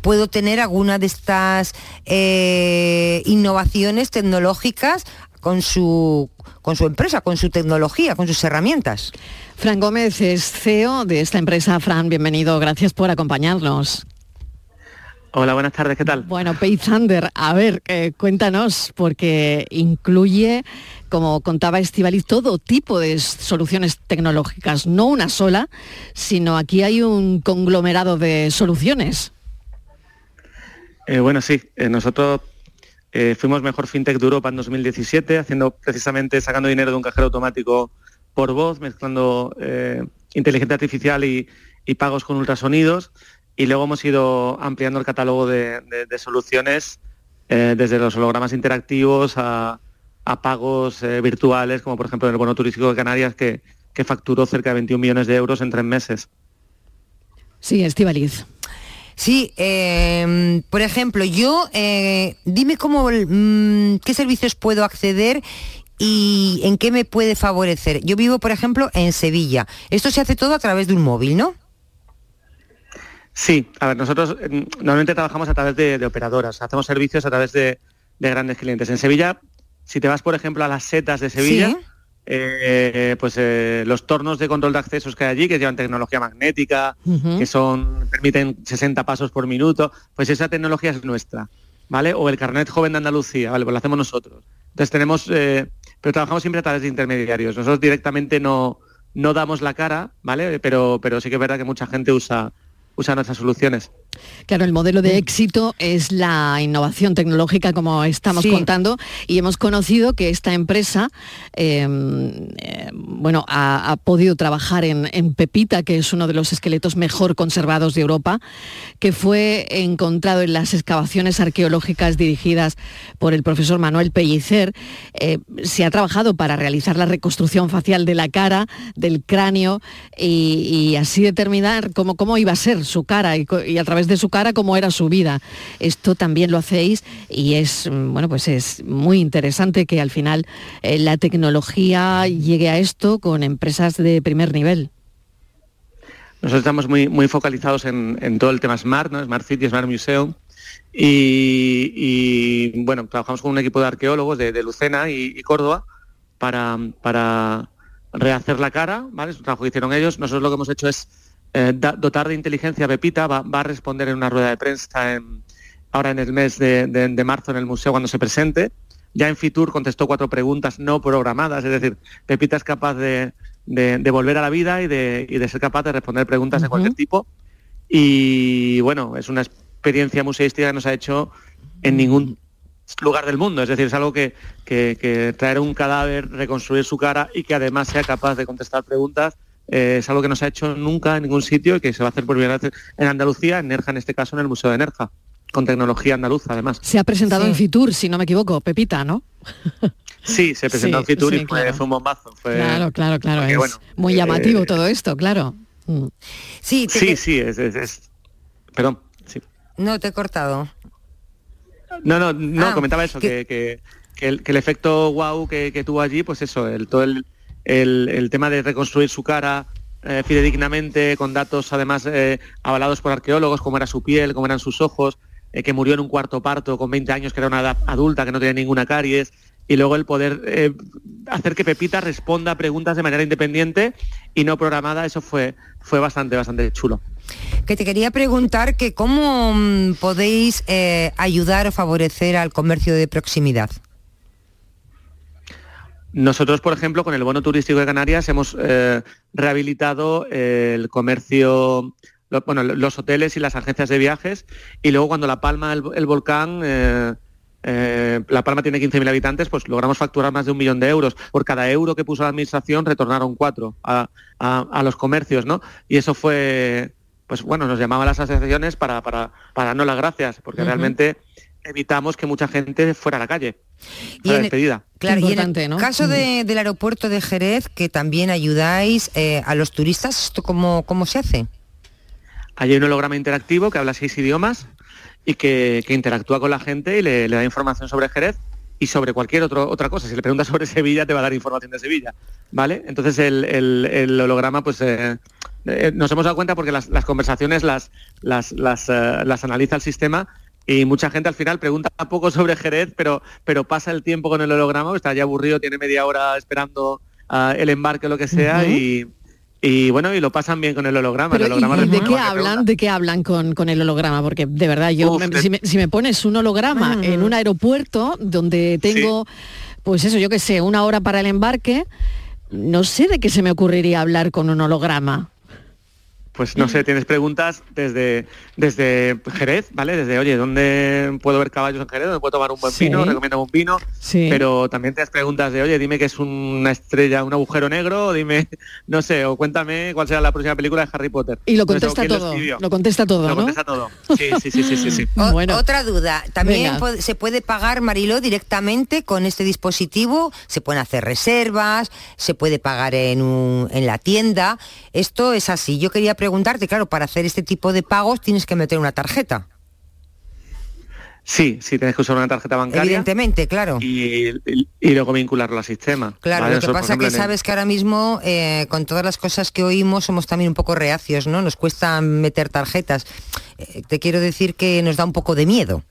puedo tener alguna de estas eh, innovaciones tecnológicas con su, con su empresa, con su tecnología, con sus herramientas. Fran Gómez es CEO de esta empresa. Fran, bienvenido. Gracias por acompañarnos. Hola, buenas tardes, ¿qué tal? Bueno, Pay Thunder, a ver, eh, cuéntanos, porque incluye, como contaba Estivaliz, todo tipo de soluciones tecnológicas, no una sola, sino aquí hay un conglomerado de soluciones. Eh, bueno, sí, eh, nosotros fuimos mejor fintech de Europa en 2017, haciendo precisamente sacando dinero de un cajero automático por voz, mezclando inteligencia artificial y, y pagos con ultrasonidos. Y luego hemos ido ampliando el catálogo de, de- de soluciones eh, desde los hologramas interactivos a, a pagos eh, virtuales, como por ejemplo en el bono turístico de Canarias, que, que facturó cerca de 21 millones de euros en tres meses. Sí, Estivaliz. Sí, eh, por ejemplo, yo, eh, dime cómo, mm, qué servicios puedo acceder y en qué me puede favorecer. Yo vivo, por ejemplo, en Sevilla. Esto se hace todo a través de un móvil, ¿no? Sí, a ver, nosotros mm, normalmente trabajamos a través de, de operadoras, hacemos servicios a través de, de grandes clientes. En Sevilla, si te vas, por ejemplo, a las setas de Sevilla, Sí. eh, pues eh, los tornos de control de accesos que hay allí, que llevan tecnología magnética, que son permiten 60 pasos por minuto, pues esa tecnología es nuestra, ¿vale? O el carnet joven de Andalucía, ¿vale? Pues lo hacemos nosotros. Entonces tenemos, eh, pero trabajamos siempre a través de intermediarios. Nosotros directamente no, no damos la cara, ¿vale? Pero, pero sí que es verdad que mucha gente usa, usa nuestras soluciones. Claro, el modelo de éxito es la innovación tecnológica, como estamos Sí. contando, y hemos conocido que esta empresa, eh, eh, bueno, ha, ha podido trabajar en, en Pepita, que es uno de los esqueletos mejor conservados de Europa, que fue encontrado en las excavaciones arqueológicas dirigidas por el profesor Manuel Pellicer. Eh, se ha trabajado para realizar la reconstrucción facial de la cara, del cráneo, y, y así determinar cómo, cómo iba a ser su cara y, y a través de su cara cómo era su vida. Esto también lo hacéis y es mm, bueno pues es muy interesante que al final eh, la tecnología llegue a esto con empresas de primer nivel. Nosotros estamos muy, muy focalizados en, todo el tema Smart, ¿no? Smart City, Smart Museum. Y, bueno, trabajamos con un equipo de arqueólogos de, Lucena y, y Córdoba para, para rehacer la cara, ¿vale? Es un trabajo que hicieron ellos. Nosotros lo que hemos hecho es eh, da- dotar de inteligencia a Pepita, va, va a responder en una rueda de prensa en- ahora en el mes de, de- de marzo en el museo cuando se presente. Ya en Fitur contestó cuatro preguntas no programadas, es decir, Pepita es capaz de, volver a la vida y de, y de ser capaz de responder preguntas de cualquier tipo. Y bueno, es una experiencia museística que no se ha hecho en ningún lugar del mundo. Es decir, es algo que, que- que traer un cadáver, reconstruir su cara y que además sea capaz de contestar preguntas. Eh, es algo que no se ha hecho nunca en ningún sitio y que se va a hacer por primera vez en Andalucía, en Nerja en este caso, en el Museo de Nerja, con tecnología andaluza además. Se ha presentado en Fitur, si no me equivoco, Pepita, ¿no? Sí, se presentó Sí, en Fitur sí, y fue, claro. fue un bombazo. Fue, Claro, claro, claro. porque, Es bueno, muy eh, llamativo todo esto, claro. Mm. Sí, Sí, sí, es, es- es- Perdón, sí. No, te he cortado. No, no, no, Ah, comentaba eso, que, que- que el, que el efecto wow que, que tuvo allí, pues eso, el, todo el, el- tema de reconstruir su cara eh, fidedignamente, con datos además eh, avalados por arqueólogos, cómo era su piel, cómo eran sus ojos, eh, que murió en un cuarto parto con 20 años, que era una edad adulta, que no tenía ninguna caries, y luego el poder hacer que Pepita responda a preguntas de manera independiente y no programada, eso fue, fue bastante, bastante chulo. Que te quería preguntar que cómo mm, podéis ayudar o favorecer al comercio de proximidad. Nosotros, por ejemplo, con el bono turístico de Canarias hemos eh, rehabilitado eh, el comercio, lo- bueno, los hoteles y las agencias de viajes y luego cuando La Palma, el, el volcán, eh, eh, La Palma tiene 15.000 habitantes, pues logramos facturar más de un millón de euros. Por cada euro que puso la administración retornaron cuatro a, a- a los comercios, ¿no? Y eso fue, pues bueno, nos llamaban las asociaciones para, para, para darnos las gracias, porque realmente evitamos que mucha gente fuera a la calle, Y en despedida. Claro, y en Importante, el ¿no? caso Mm. de- del aeropuerto de Jerez, que también ayudáis eh, a los turistas, ¿esto cómo, cómo se hace? Hay un holograma interactivo que habla seis idiomas y que, que interactúa con la gente y le, le da información sobre Jerez y sobre cualquier otro, otra cosa. Si le preguntas sobre Sevilla, te va a dar información de Sevilla. ¿Vale? Entonces el, el- el holograma, pues eh, eh, nos hemos dado cuenta porque las, las conversaciones las, las, las, las analiza el sistema y mucha gente al final pregunta poco sobre Jerez, pero, pero pasa el tiempo con el holograma, está ya aburrido, tiene media hora esperando ah, el embarque o lo que sea y, y bueno, y lo pasan bien con el holograma. Pero, el ¿y- holograma y, de qué hablan? ¿De qué hablan con, con el holograma? Porque de verdad, yo Uf, me- de- si, me, si me pones un holograma Mm. en un aeropuerto donde tengo, pues eso, yo qué sé, una hora para el embarque, no sé de qué se me ocurriría hablar con un holograma. Pues no sé, tienes preguntas desde, desde Jerez, ¿vale? Desde, oye, ¿dónde puedo ver caballos en Jerez? ¿Dónde puedo tomar un buen Sí. vino? Recomiendo un vino. Sí. Pero también te das preguntas de, oye, dime que es una estrella, un agujero negro, o dime, no sé, o cuéntame cuál será la próxima película de Harry Potter. Y lo No sé, o contesta todo. Lo contesta todo, Lo ¿no? contesta todo. Sí, sí, sí, sí, sí, sí. O- Bueno. Otra duda, también Venga. se puede pagar, Mariló, directamente con este dispositivo, se pueden hacer reservas, se puede pagar en, un- en la tienda. Esto es así. Yo quería preguntarte, claro, para hacer este tipo de pagos tienes que meter una tarjeta. Sí, sí, tienes que usar una tarjeta bancaria. Evidentemente, claro. Y, y- y luego vincularlo al sistema. Claro, ¿vale? lo que Nosotros, pasa que en el- sabes que ahora mismo, eh, con todas las cosas que oímos, somos también un poco reacios, ¿no? Nos cuesta meter tarjetas. Eh, te quiero decir que nos da un poco de miedo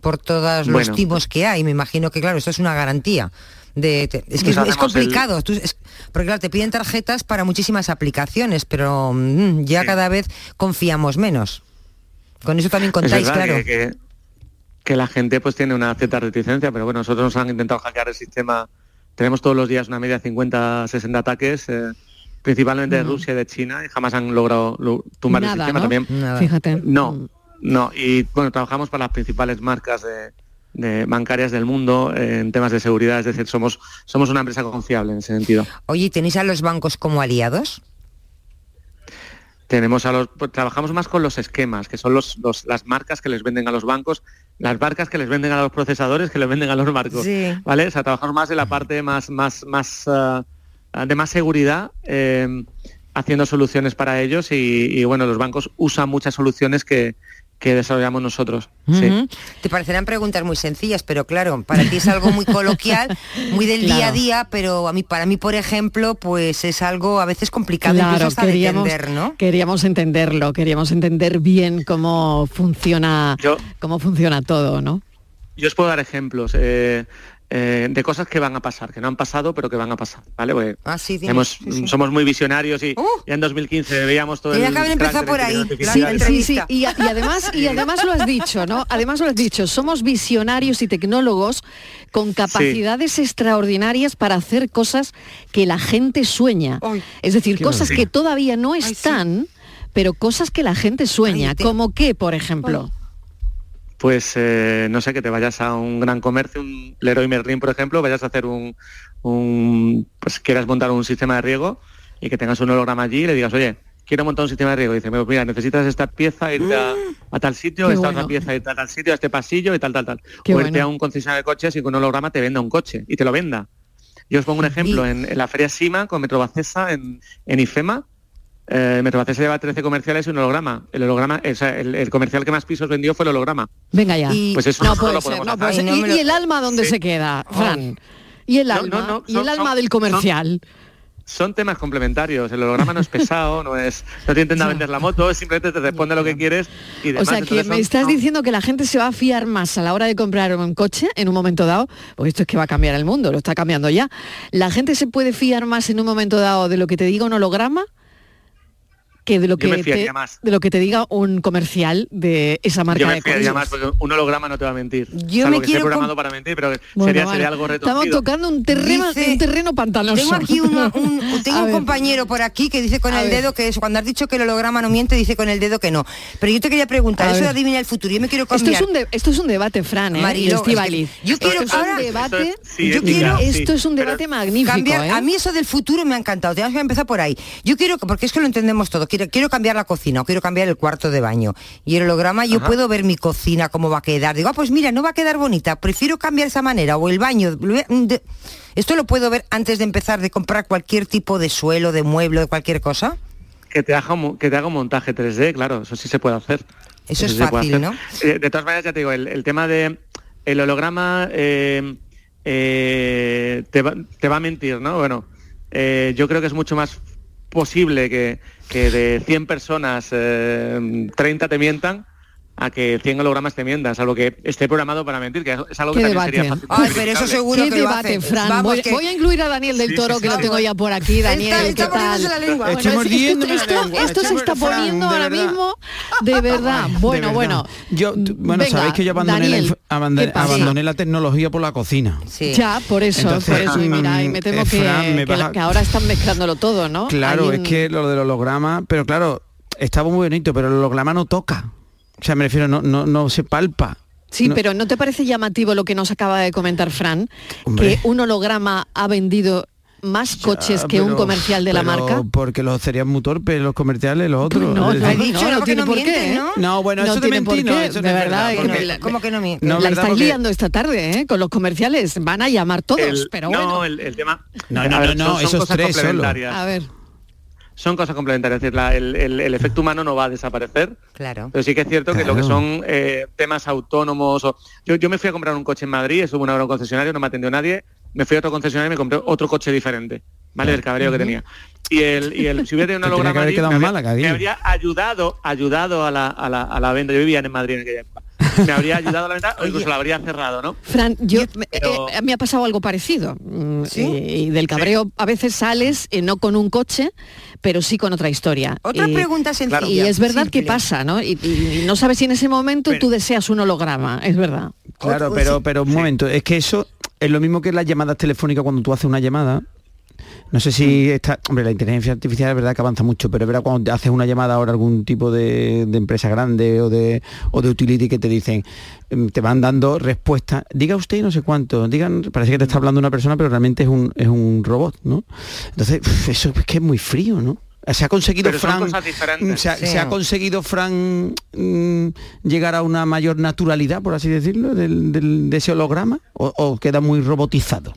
por todos los Bueno. timos que hay. Me imagino que, claro, esto es una garantía. De, es que es, es hacemos el- complicado, tú- es- porque claro, te piden tarjetas para muchísimas aplicaciones, pero mm, ya cada vez confiamos menos. Con eso también contáis, claro. que, que- que la gente pues tiene una cierta reticencia, pero bueno, nosotros nos han intentado hackear el sistema. Tenemos todos los días una media de 50, 60 ataques, eh, principalmente de Ujú. Rusia y de China, y jamás han logrado lo- tumbar el sistema ¿no? también. Nada. Fíjate. No, no. Y bueno, trabajamos para las principales marcas de, de bancarias del mundo eh, en temas de seguridad, es decir, somos, somos una empresa confiable en ese sentido. Oye, ¿y ¿tenéis a los bancos como aliados? Tenemos a los, pues, trabajamos más con los esquemas, que son los, los- las marcas que les venden a los bancos, las marcas que les venden a los procesadores, que les venden a los barcos. Sí. ¿Vale? O sea, trabajamos más en la parte más, más, más ah, de más seguridad, eh, haciendo soluciones para ellos y, y, bueno, los bancos usan muchas soluciones que, que desarrollamos nosotros. sí. Ujú. Te parecerán preguntas muy sencillas, pero claro, para ti es algo muy coloquial, muy del día a día, pero a mí, para mí, por ejemplo, pues es algo a veces complicado incluso Claro, hasta de queríamos, entender, ¿no? queríamos entenderlo, queríamos entender bien cómo funciona, Yo- cómo funciona todo, ¿no? Yo os puedo dar ejemplos eh, eh, de cosas que van a pasar, que no han pasado, pero que van a pasar, ¿vale? Porque Ah, sí, dime. hemos- Sí, sí. somos muy visionarios y Uh. ya en 2015 veíamos todo el por la ahí, y, además, y además lo has dicho, ¿no? Además lo has dicho, somos visionarios y tecnólogos con capacidades extraordinarias para hacer cosas que la gente sueña. Ay, es decir, cosas bueno. que todavía no sí. están, pero cosas que la gente sueña. Ay, te- ¿Como qué, por ejemplo? Pues eh, no sé, que te vayas a un gran comercio, un Leroy Merlin, por ejemplo, vayas a hacer un, un, pues quieras montar un sistema de riego y que tengas un holograma allí y le digas, oye, quiero montar un sistema de riego. Y dice, "Pues mira, necesitas esta pieza, irte a, a tal sitio, Qué esta bueno. otra pieza, irte a tal sitio, a este pasillo y tal, tal, tal. Qué o irte bueno. a un concesionario de coches y con un holograma te venda un coche y te lo venda. Yo os pongo un ejemplo, en, en la feria Sima con Metrobacesa en, en IFEMA, eh, Metrobacesa lleva 13 comerciales y un holograma. El holograma, o sea, el, el comercial que más pisos vendió fue el holograma. Venga ya. Pues eso no nosotros puede lo ser, podemos no hacer. puede ser. ¿Y, y el alma dónde Sí. se queda, Fran? ¿Y el No, alma? no, no, ¿Y son- el alma son- del comercial? Son temas complementarios. El holograma no es pesado, no es, no te intenta vender la moto, simplemente te responde lo que quieres y O demás. sea, que me son- estás diciendo que la gente se va a fiar más a la hora de comprar un coche en un momento dado, porque esto es que va a cambiar el mundo, lo está cambiando ya. ¿La gente se puede fiar más en un momento dado de lo que te diga un holograma que de lo que te, más. de lo que te diga un comercial de esa marca Yo me de fiaría más porque un holograma no te va a mentir. Yo Salvo me que esté quiero programado para mentir, pero Bueno, sería, algo retorcido. Estamos tocando un terreno, Dice- un terreno pantanoso. Tengo aquí una- un, tengo compañero por aquí que dice con A el ver. dedo que es cuando has dicho que el holograma no miente, dice con el dedo que no. Pero yo te quería preguntar, A eso de ver. adivina el futuro, yo me quiero Esto cambiar. es, un de- esto es un debate, Fran, ¿eh? Que yo quiero esto es ahora- un debate, esto es- sí, yo quiero, sí, esto es un debate magnífico, cambiar, ¿eh? A mí eso del futuro me ha encantado. Tenemos que empezar por ahí. Yo quiero, porque es que lo entendemos todo. Quiero, quiero cambiar la cocina o quiero cambiar el cuarto de baño. Y el holograma, yo puedo ver mi cocina cómo va a quedar. Digo, ah, pues mira, no va a quedar bonita. Prefiero cambiar esa manera o el baño. Esto lo puedo ver antes de empezar de comprar cualquier tipo de suelo, de mueble, de cualquier cosa. que te haga, que te haga un montaje 3D, claro, eso sí se puede hacer. Eso es sí fácil, hacer. Eh, De todas maneras, ya te digo, el, el tema de el holograma eh, eh, te, va, te va a mentir, ¿no? Bueno, eh, yo creo que es mucho más posible que, que de 100 personas eh, 30 te mientan a que 100 hologramas te mientan, salvo que esté programado para mentir, que es algo que también debate. sería fácil. Ay, pero eso seguro ¿Qué que debate. Fran? Vamos, voy, que- voy a incluir a Daniel del Sí, Toro, sí, que sí, lo tengo ya por aquí. Daniel, Está- ¿qué está tal? la lengua. Bueno, esto, la esto- lengua. esto se está Fran, poniendo ahora verdad. mismo de verdad. De Bueno, verdad. bueno. Yo, bueno, Venga, sabéis que yo abandoné, la, abandoné la tecnología por la cocina. Sí. Ya, por eso, Entonces, por eso. Y mira, y me mm, temo eh, que, Fran, ahora están mezclándolo todo, ¿no? Claro, es que lo del holograma, pero claro, estaba muy bonito, pero el holograma no toca. O sea, me refiero, no, no, no se palpa. Sí, No- pero ¿no te parece llamativo lo que nos acaba de comentar Fran? Hombre. Que un holograma ha vendido más coches que un comercial de la marca. Porque los serían muy torpes, los comerciales, los otros. No, no, dicho, no, no, no tiene no por qué, mienten, ¿eh? ¿no? No, bueno, No eso por mentir, no, eso no de es verdad, verdad, que porque- la- ¿Cómo que no miente? No, la estáis porque- liando esta tarde, ¿eh? Con los comerciales. Van a llamar todos, El- pero no, bueno. el, el tema... No, no, no, no, son- son esos tres solo. A ver. Son cosas complementarias, es decir, la- el, el- el efecto humano no va a desaparecer, Claro. pero sí que es cierto que lo que son eh, temas autónomos, o, yo, yo me fui a comprar un coche en Madrid, estuve una hora en un concesionario, no me atendió nadie, me fui a otro concesionario y me compré otro coche diferente, ¿vale? El cabreo que tenía. Y el, y el si hubiera tenido un Te tenía que allí, me, habría, me ayudado, ayudado a la, a, la, a la venta, yo vivía en Madrid en aquella época, me habría ayudado a la venta o incluso la habría cerrado, ¿no? Fran, yo, pero- eh, me ha pasado algo parecido. Mm, ¿Sí? Y, y del cabreo a veces sales eh, no con un coche, pero sí con otra historia. Otra Y- pregunta sencilla. Y es verdad simple. que pasa, ¿no? Y, y- y no sabes si en ese momento tú deseas un holograma, es verdad. Claro, pero, pero un momento, es que eso es lo mismo que las llamadas telefónicas cuando tú haces una llamada. No sé si está, hombre, la inteligencia artificial es verdad que avanza mucho, pero es verdad cuando te haces una llamada ahora a algún tipo de, de empresa grande o de, o de utility que te dicen, em, te van dando respuestas, diga usted no sé cuánto, digan, parece que te está hablando una persona, pero realmente es un, es un robot, ¿no? Entonces, eso es que es muy frío, ¿no? Se ha conseguido Pero Fran, se ha, Sí. se ha conseguido Fran mm, llegar a una mayor naturalidad, por así decirlo, del, del- de ese holograma, o, o queda muy robotizado.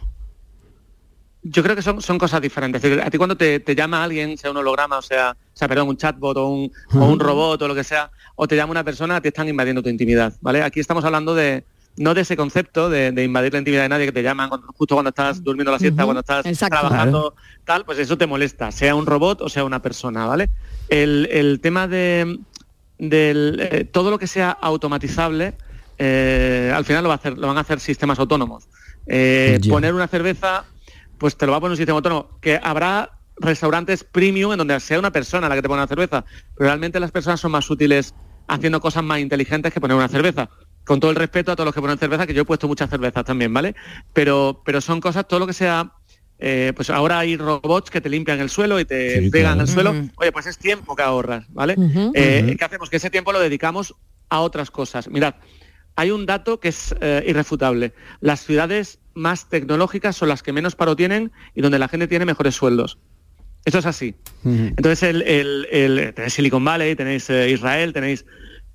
Yo creo que son, son cosas diferentes. Es decir, A ti cuando te, te llama alguien, sea un holograma, o sea, o sea, perdón, un chatbot o un, o un robot o lo que sea, o te llama una persona, te están invadiendo tu intimidad, ¿vale? Aquí estamos hablando de no de ese concepto de, de invadir la intimidad de nadie que te llaman cuando- justo cuando estás durmiendo la siesta, cuando estás exacto. trabajando, tal, pues eso te molesta, sea un robot o sea una persona, ¿vale? El, el tema de del, eh, todo lo que sea automatizable, eh, al final lo, va a hacer, lo van a hacer sistemas autónomos. Eh, poner una cerveza, pues te lo va a poner un sistema autónomo, que habrá restaurantes premium en donde sea una persona la que te pone la cerveza, pero realmente las personas son más útiles haciendo cosas más inteligentes que poner una cerveza. Con todo el respeto a todos los que ponen cerveza, que yo he puesto muchas cervezas también, ¿vale? Pero, pero son cosas, todo lo que sea eh, pues ahora hay robots que te limpian el suelo y te Sí, pegan claro. el suelo. Oye, pues es tiempo que ahorras, ¿vale? Eh, Ujú. ¿Qué hacemos? Que ese tiempo lo dedicamos a otras cosas. Mirad, hay un dato que es eh, irrefutable. Las ciudades más tecnológicas son las que menos paro tienen y donde la gente tiene mejores sueldos. Eso es así. Entonces, el, el- el- tenéis Silicon Valley, tenéis eh, Israel, tenéis...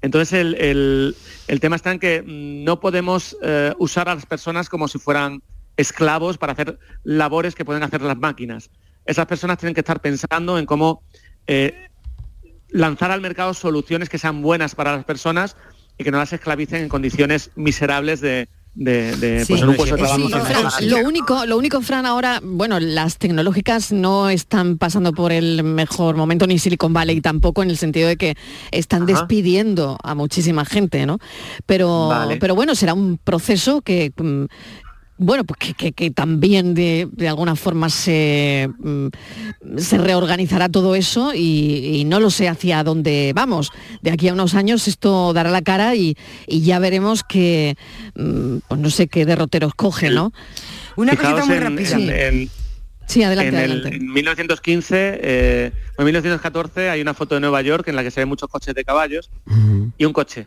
Entonces, el, el- el tema está en que no podemos eh, usar a las personas como si fueran esclavos para hacer labores que pueden hacer las máquinas. Esas personas tienen que estar pensando en cómo eh, lanzar al mercado soluciones que sean buenas para las personas y que no las esclavicen en condiciones miserables de, de- de, pues. Sí, Fran, lo único, lo único, Fran, ahora, bueno, las tecnológicas no están pasando por el mejor momento ni Silicon Valley tampoco en el sentido de que están Ajá. despidiendo a muchísima gente, ¿no? Pero, Vale. pero bueno, será un proceso que mm, bueno, pues que, que- que también de, de alguna forma se, mm, se reorganizará todo eso y, y no lo sé hacia dónde vamos. De aquí a unos años esto dará la cara y, y ya veremos que, mm, pues no sé qué derroteros coge, ¿no? Una Fijaos cosita muy en- rápida. en- en- Sí, adelante, en, el- adelante. en 1915 eh, o en 1914 hay una foto de Nueva York en la que se ven muchos coches de caballos y un coche.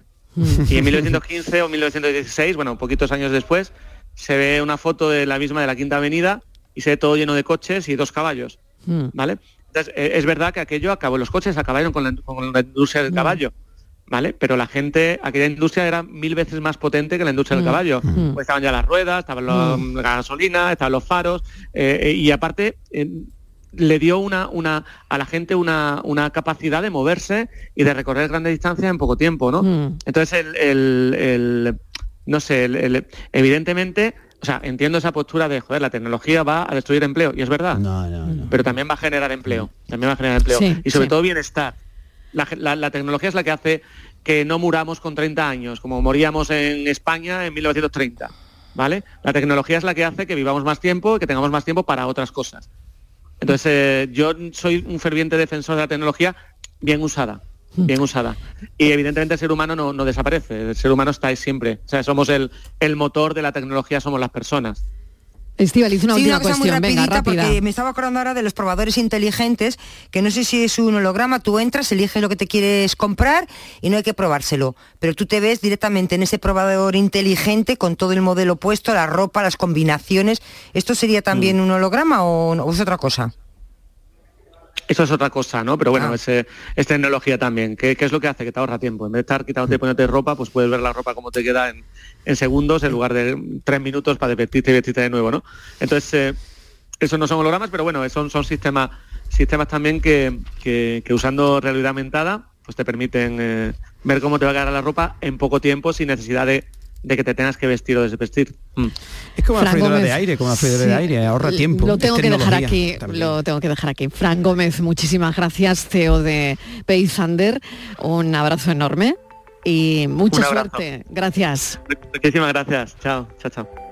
Y en 1915 o 1916, bueno, poquitos años después, se ve una foto de la misma de la Quinta Avenida y se ve todo lleno de coches y dos caballos, Mm. ¿vale? Entonces, eh, es verdad que aquello acabó, los coches acabaron con la, con la industria del Mm. caballo, ¿vale? Pero la gente, aquella industria era mil veces más potente que la industria del Mm. caballo. Pues estaban ya las ruedas, estaban los- la gasolina, estaban los faros, eh, eh, y aparte eh, le dio una, una, a la gente una, una capacidad de moverse y de recorrer grandes distancias en poco tiempo, ¿no? Mm. Entonces, el, el- el- no sé, el- el- evidentemente, o sea, entiendo esa postura de, joder, la tecnología va a destruir empleo, y es verdad, pero también va a generar empleo, también va a generar empleo, Sí, y sobre sí. todo bienestar. La- la tecnología es la que hace que no muramos con 30 años, como moríamos en España en 1930, ¿vale? La tecnología es la que hace que vivamos más tiempo y que tengamos más tiempo para otras cosas. Entonces, eh, yo soy un ferviente defensor de la tecnología bien usada, bien usada. Y evidentemente el ser humano no, no desaparece, el ser humano está ahí siempre. O sea, somos el, el motor de la tecnología, somos las personas. Estivaliz, una Sí, última una cosa muy cuestión, venga, rapidita, rápida. porque me estaba acordando ahora de los probadores inteligentes, que no sé si es un holograma, tú entras, eliges lo que te quieres comprar y no hay que probárselo, pero tú te ves directamente en ese probador inteligente con todo el modelo puesto, la ropa, las combinaciones. ¿Esto sería también Mm. un holograma o es otra cosa? Eso es otra cosa, ¿no? Pero bueno, Ah. es, es tecnología también. ¿Qué, qué es lo que hace? Que te ahorra tiempo. En vez de estar quitándote y poniéndote ropa, pues puedes ver la ropa como te queda en, en segundos en lugar de tres minutos para vestirte y vestirte de nuevo, ¿no? Entonces, eh, eso no son hologramas, pero bueno, son, son sistemas, sistemas también que, que- que usando realidad aumentada, pues te permiten eh, ver cómo te va a quedar la ropa en poco tiempo sin necesidad de, de que te tengas que vestir o desvestir. Mm. Es como la Fran freidora de aire, como la freidora de aire, ahorra tiempo. Lo tengo que dejar aquí, también. lo tengo que dejar aquí. Fran Gómez, muchísimas gracias, CEO de Paysander. Un abrazo enorme y mucha suerte. Gracias. Muchísimas gracias. Chao, chao, chao.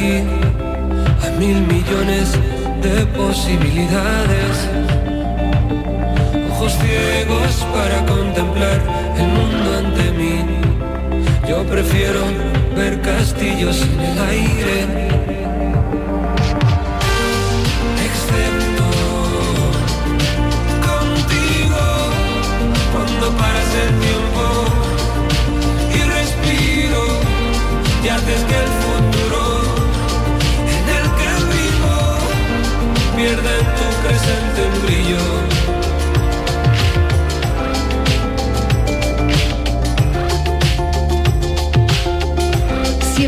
Aquí a mil millones de posibilidades. Ojos ciegos para contemplar el mundo ante mí. Yo prefiero ver castillos en el aire.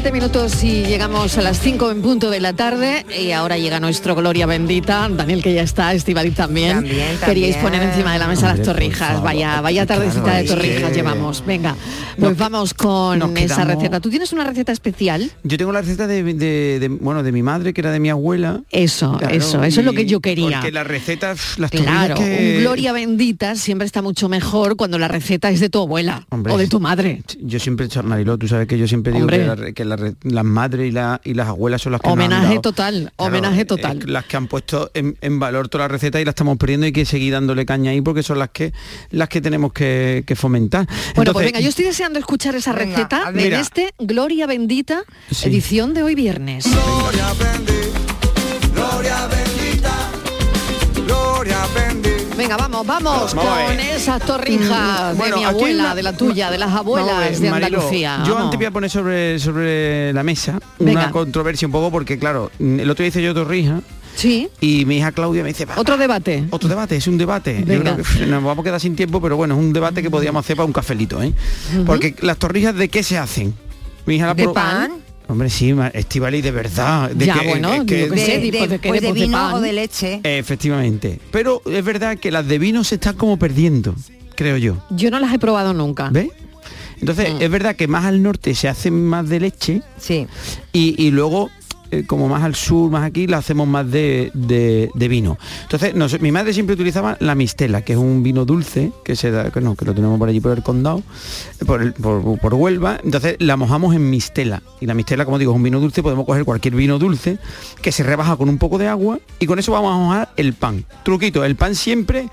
Siete minutos y llegamos a las cinco en punto de la tarde y ahora llega nuestro Gloria Bendita, Daniel que ya está, Estivaliz también. También, Queríais también. poner encima de la mesa las Hombre, torrijas, vaya, vaya tardecita Claro, de torrijas que- llevamos. Venga, pues vamos con nos esa quedamos- receta. ¿Tú tienes una receta especial? Yo tengo la receta de, de- de- bueno, de mi madre, que era de mi abuela. Eso, Claro, eso, eso es lo que yo quería. Porque la receta, pf, las Claro, que- un Gloria Bendita siempre está mucho mejor cuando la receta es de tu abuela Hombre, o de tu madre. Yo siempre he hecho Mariló, tú sabes que yo siempre digo Hombre. que la, que la re- las madres y, la- y las abuelas son las que nos han Homenaje dado- total, Claro, homenaje total. eh, las que han puesto en, en valor toda la receta y la estamos perdiendo y que seguir dándole caña ahí porque son las que las que tenemos que, que fomentar. Bueno, Entonces, pues venga, yo estoy deseando escuchar esa Venga, receta en. Mira. este Gloria Bendita, Sí. edición de hoy viernes. Gloria Venga, vamos, vamos, con esas torrijas Mm, bueno, de mi abuela, de la tuya, de las abuelas de Mariló, Andalucía. Yo vamos. antes voy a poner sobre, sobre la mesa Venga. una controversia un poco porque claro, el otro día hice yo torrija Sí, y mi hija Claudia me dice, "Pa, otro debate. otro debate, es un debate. Yo creo que nos vamos a quedar sin tiempo, pero bueno, es un debate que podríamos hacer para un cafelito, ¿eh? Porque las torrijas de qué se hacen? Mi hija la ¿De pan? Hombre, sí, Estivali, de verdad. De Ya, que- bueno, es que- yo De, sé, de- de pues de vino pan. o de leche. Efectivamente. Pero es verdad que las de vino se están como perdiendo, creo yo. Yo no las he probado nunca. ¿Ves? Entonces, Mm. es verdad que más al norte se hacen más de leche Sí. y, y luego, eh, como más al sur, más aquí, la hacemos más de, de- vino. Entonces, no mi madre siempre utilizaba la mistela, que es un vino dulce, que se da, que no, que lo tenemos por allí por el condado, eh, por, el- por, por Huelva. Entonces, la mojamos en mistela. Y la mistela, como digo, es un vino dulce, podemos coger cualquier vino dulce que se rebaja con un poco de agua y con eso vamos a mojar el pan. Truquito, el pan siempre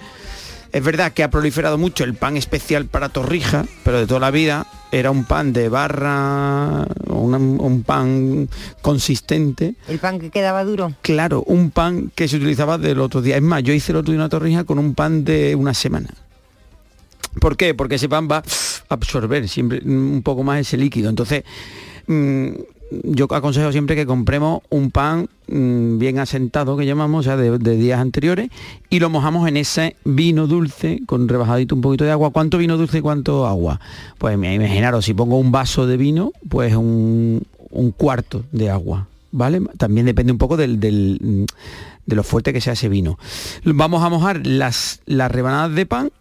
es verdad que ha proliferado mucho el pan especial para torrija, pero de toda la vida era un pan de barra, un, un pan consistente. El pan que quedaba duro. Claro, un pan que se utilizaba del otro día. Es más, yo hice el otro día una torrija con un pan de una semana. ¿Por qué? Porque ese pan va a absorber siempre un poco más ese líquido. Entonces, mm, yo aconsejo siempre que compremos un pan mm, bien asentado, que llamamos, o sea, de, días anteriores, y lo mojamos en ese vino dulce con rebajadito un poquito de agua. ¿Cuánto vino dulce y cuánto agua? Pues imaginaros, si pongo un vaso de vino, pues un, un cuarto de agua. ¿Vale? También depende un poco del, del, mm, de lo fuerte que sea ese vino. Vamos a mojar las, las rebanadas de pan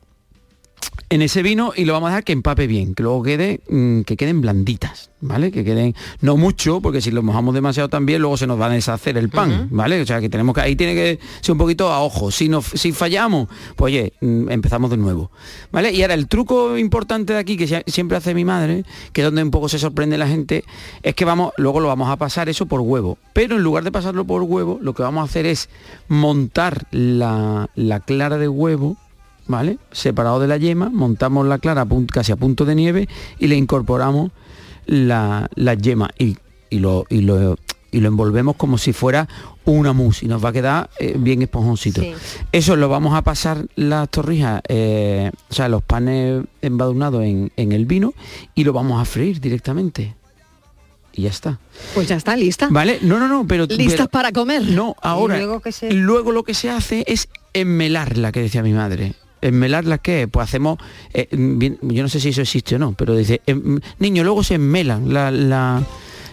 en ese vino y lo vamos a dejar que empape bien, que luego quede, mm, que queden blanditas, ¿vale? Que queden, no mucho, porque si lo mojamos demasiado también, luego se nos va a deshacer el pan, ¿vale? O sea que tenemos que, ahí tiene que ser un poquito a ojo. Si no, si fallamos, pues oye, mm, empezamos de nuevo. ¿Vale? Y ahora el truco importante de aquí, que sie- siempre hace mi madre, que es donde un poco se sorprende la gente, es que vamos, luego lo vamos a pasar eso por huevo. Pero en lugar de pasarlo por huevo, lo que vamos a hacer es montar la, la clara de huevo ¿vale? Separado de la yema, montamos la clara casi a punto de nieve y le incorporamos la, la yema y, y lo, y, lo, y lo envolvemos como si fuera una mousse y nos va a quedar eh, bien esponjoncito. Sí. Eso lo vamos a pasar las torrijas, eh, o sea, los panes embadurnados en, en el vino y lo vamos a freír directamente. Y ya está. Pues ya está, lista. ¿Vale? No, no, no, pero... Listas pero- para comer. no, ahora. luego se- luego lo que se hace es enmelarla, que decía mi madre. ¿Enmelarla qué? Pues hacemos, eh, bien- yo no sé si eso existe o no, pero dice, em, niño, luego se enmelan la, la-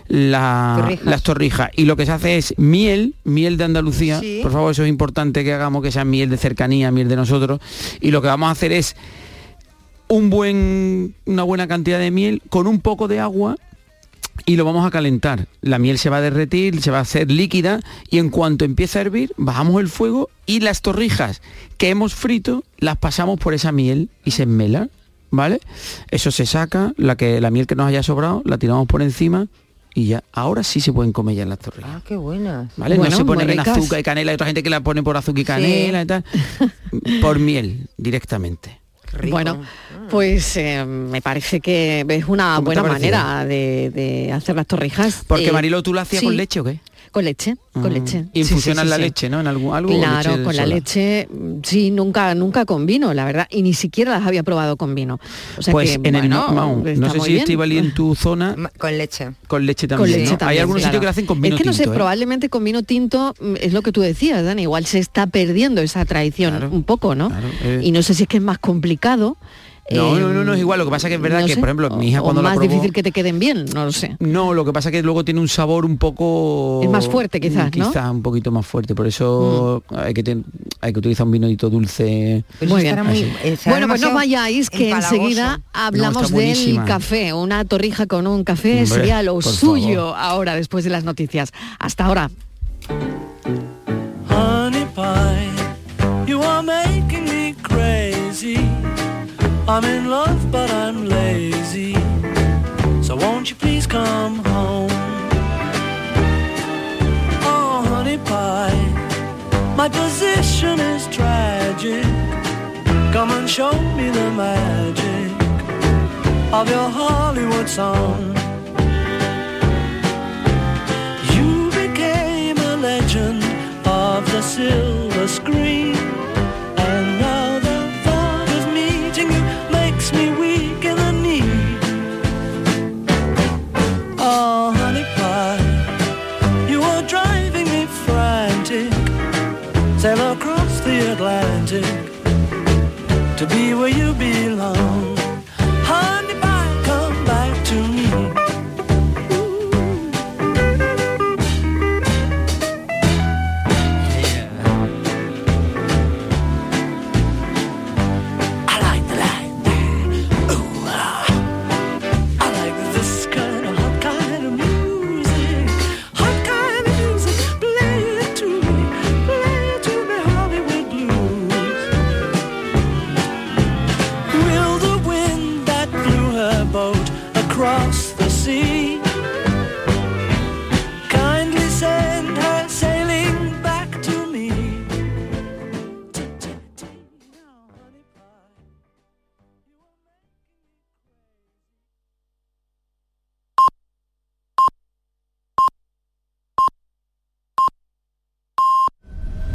la- Torrijas. las torrijas y lo que se hace es miel, miel de Andalucía, Sí. por favor, eso es importante que hagamos que sea miel de cercanía, miel de nosotros, y lo que vamos a hacer es un buen, una buena cantidad de miel con un poco de agua y lo vamos a calentar. La miel se va a derretir, se va a hacer líquida y en cuanto empieza a hervir, bajamos el fuego y las torrijas que hemos frito las pasamos por esa miel y se enmelan, ¿vale? Eso se saca, la que la miel que nos haya sobrado la tiramos por encima y ya ahora sí se pueden comer ya las torrijas. Ah, qué buenas. ¿Vale? Bueno, no se ponen en azúcar y canela, hay otra gente que la pone por azúcar y canela y tal. Por miel, directamente. Bueno, pues eh, me parece que es una ¿Cómo te ha buena manera de, de hacer las torrijas. Porque Eh, Marilo, ¿tú lo hacías sí, con leche o qué? Con leche, con Ah. leche. ¿Y Sí, infusionas sí, sí, la sí. leche, no? En algún algo Claro, leche con la sola? leche, mm, sí, nunca, nunca con vino, la verdad, y ni siquiera las había probado con vino. O sea pues que, en el bueno, no, no sé si. Estivali en tu zona Con leche. con leche Con también. leche ¿no? Hay también, algunos claro. sitios que lo hacen con vino Es que no sé, ¿eh? probablemente con vino tinto mm, es lo que tú decías, Dani, igual se está perdiendo esa tradición Claro, un poco, ¿no? claro, eh. Y no sé si es que es más complicado. No, eh, no, no, no es igual. Lo que pasa que es verdad no que, sé, por ejemplo, mi hija o cuando la más probó- difícil que te queden bien, no lo sé. No, lo que pasa que luego tiene un sabor un poco... Es más fuerte, quizás, ¿no? Mm. Quizás un poquito más fuerte. Por eso hay, que ten- hay que utilizar un vinito dulce. Muy bien. muy- estará Bueno, pues no vayáis, que empalagoso. enseguida hablamos del café. Una torrija con un café Hombre, sería lo suyo ahora, después de las noticias. Hasta ahora. Honey pie, I'm in love, but I'm lazy. So won't you please come home? Oh, honey pie, my position is tragic. Come and show me the magic of your Hollywood song. You became a legend of the silver screen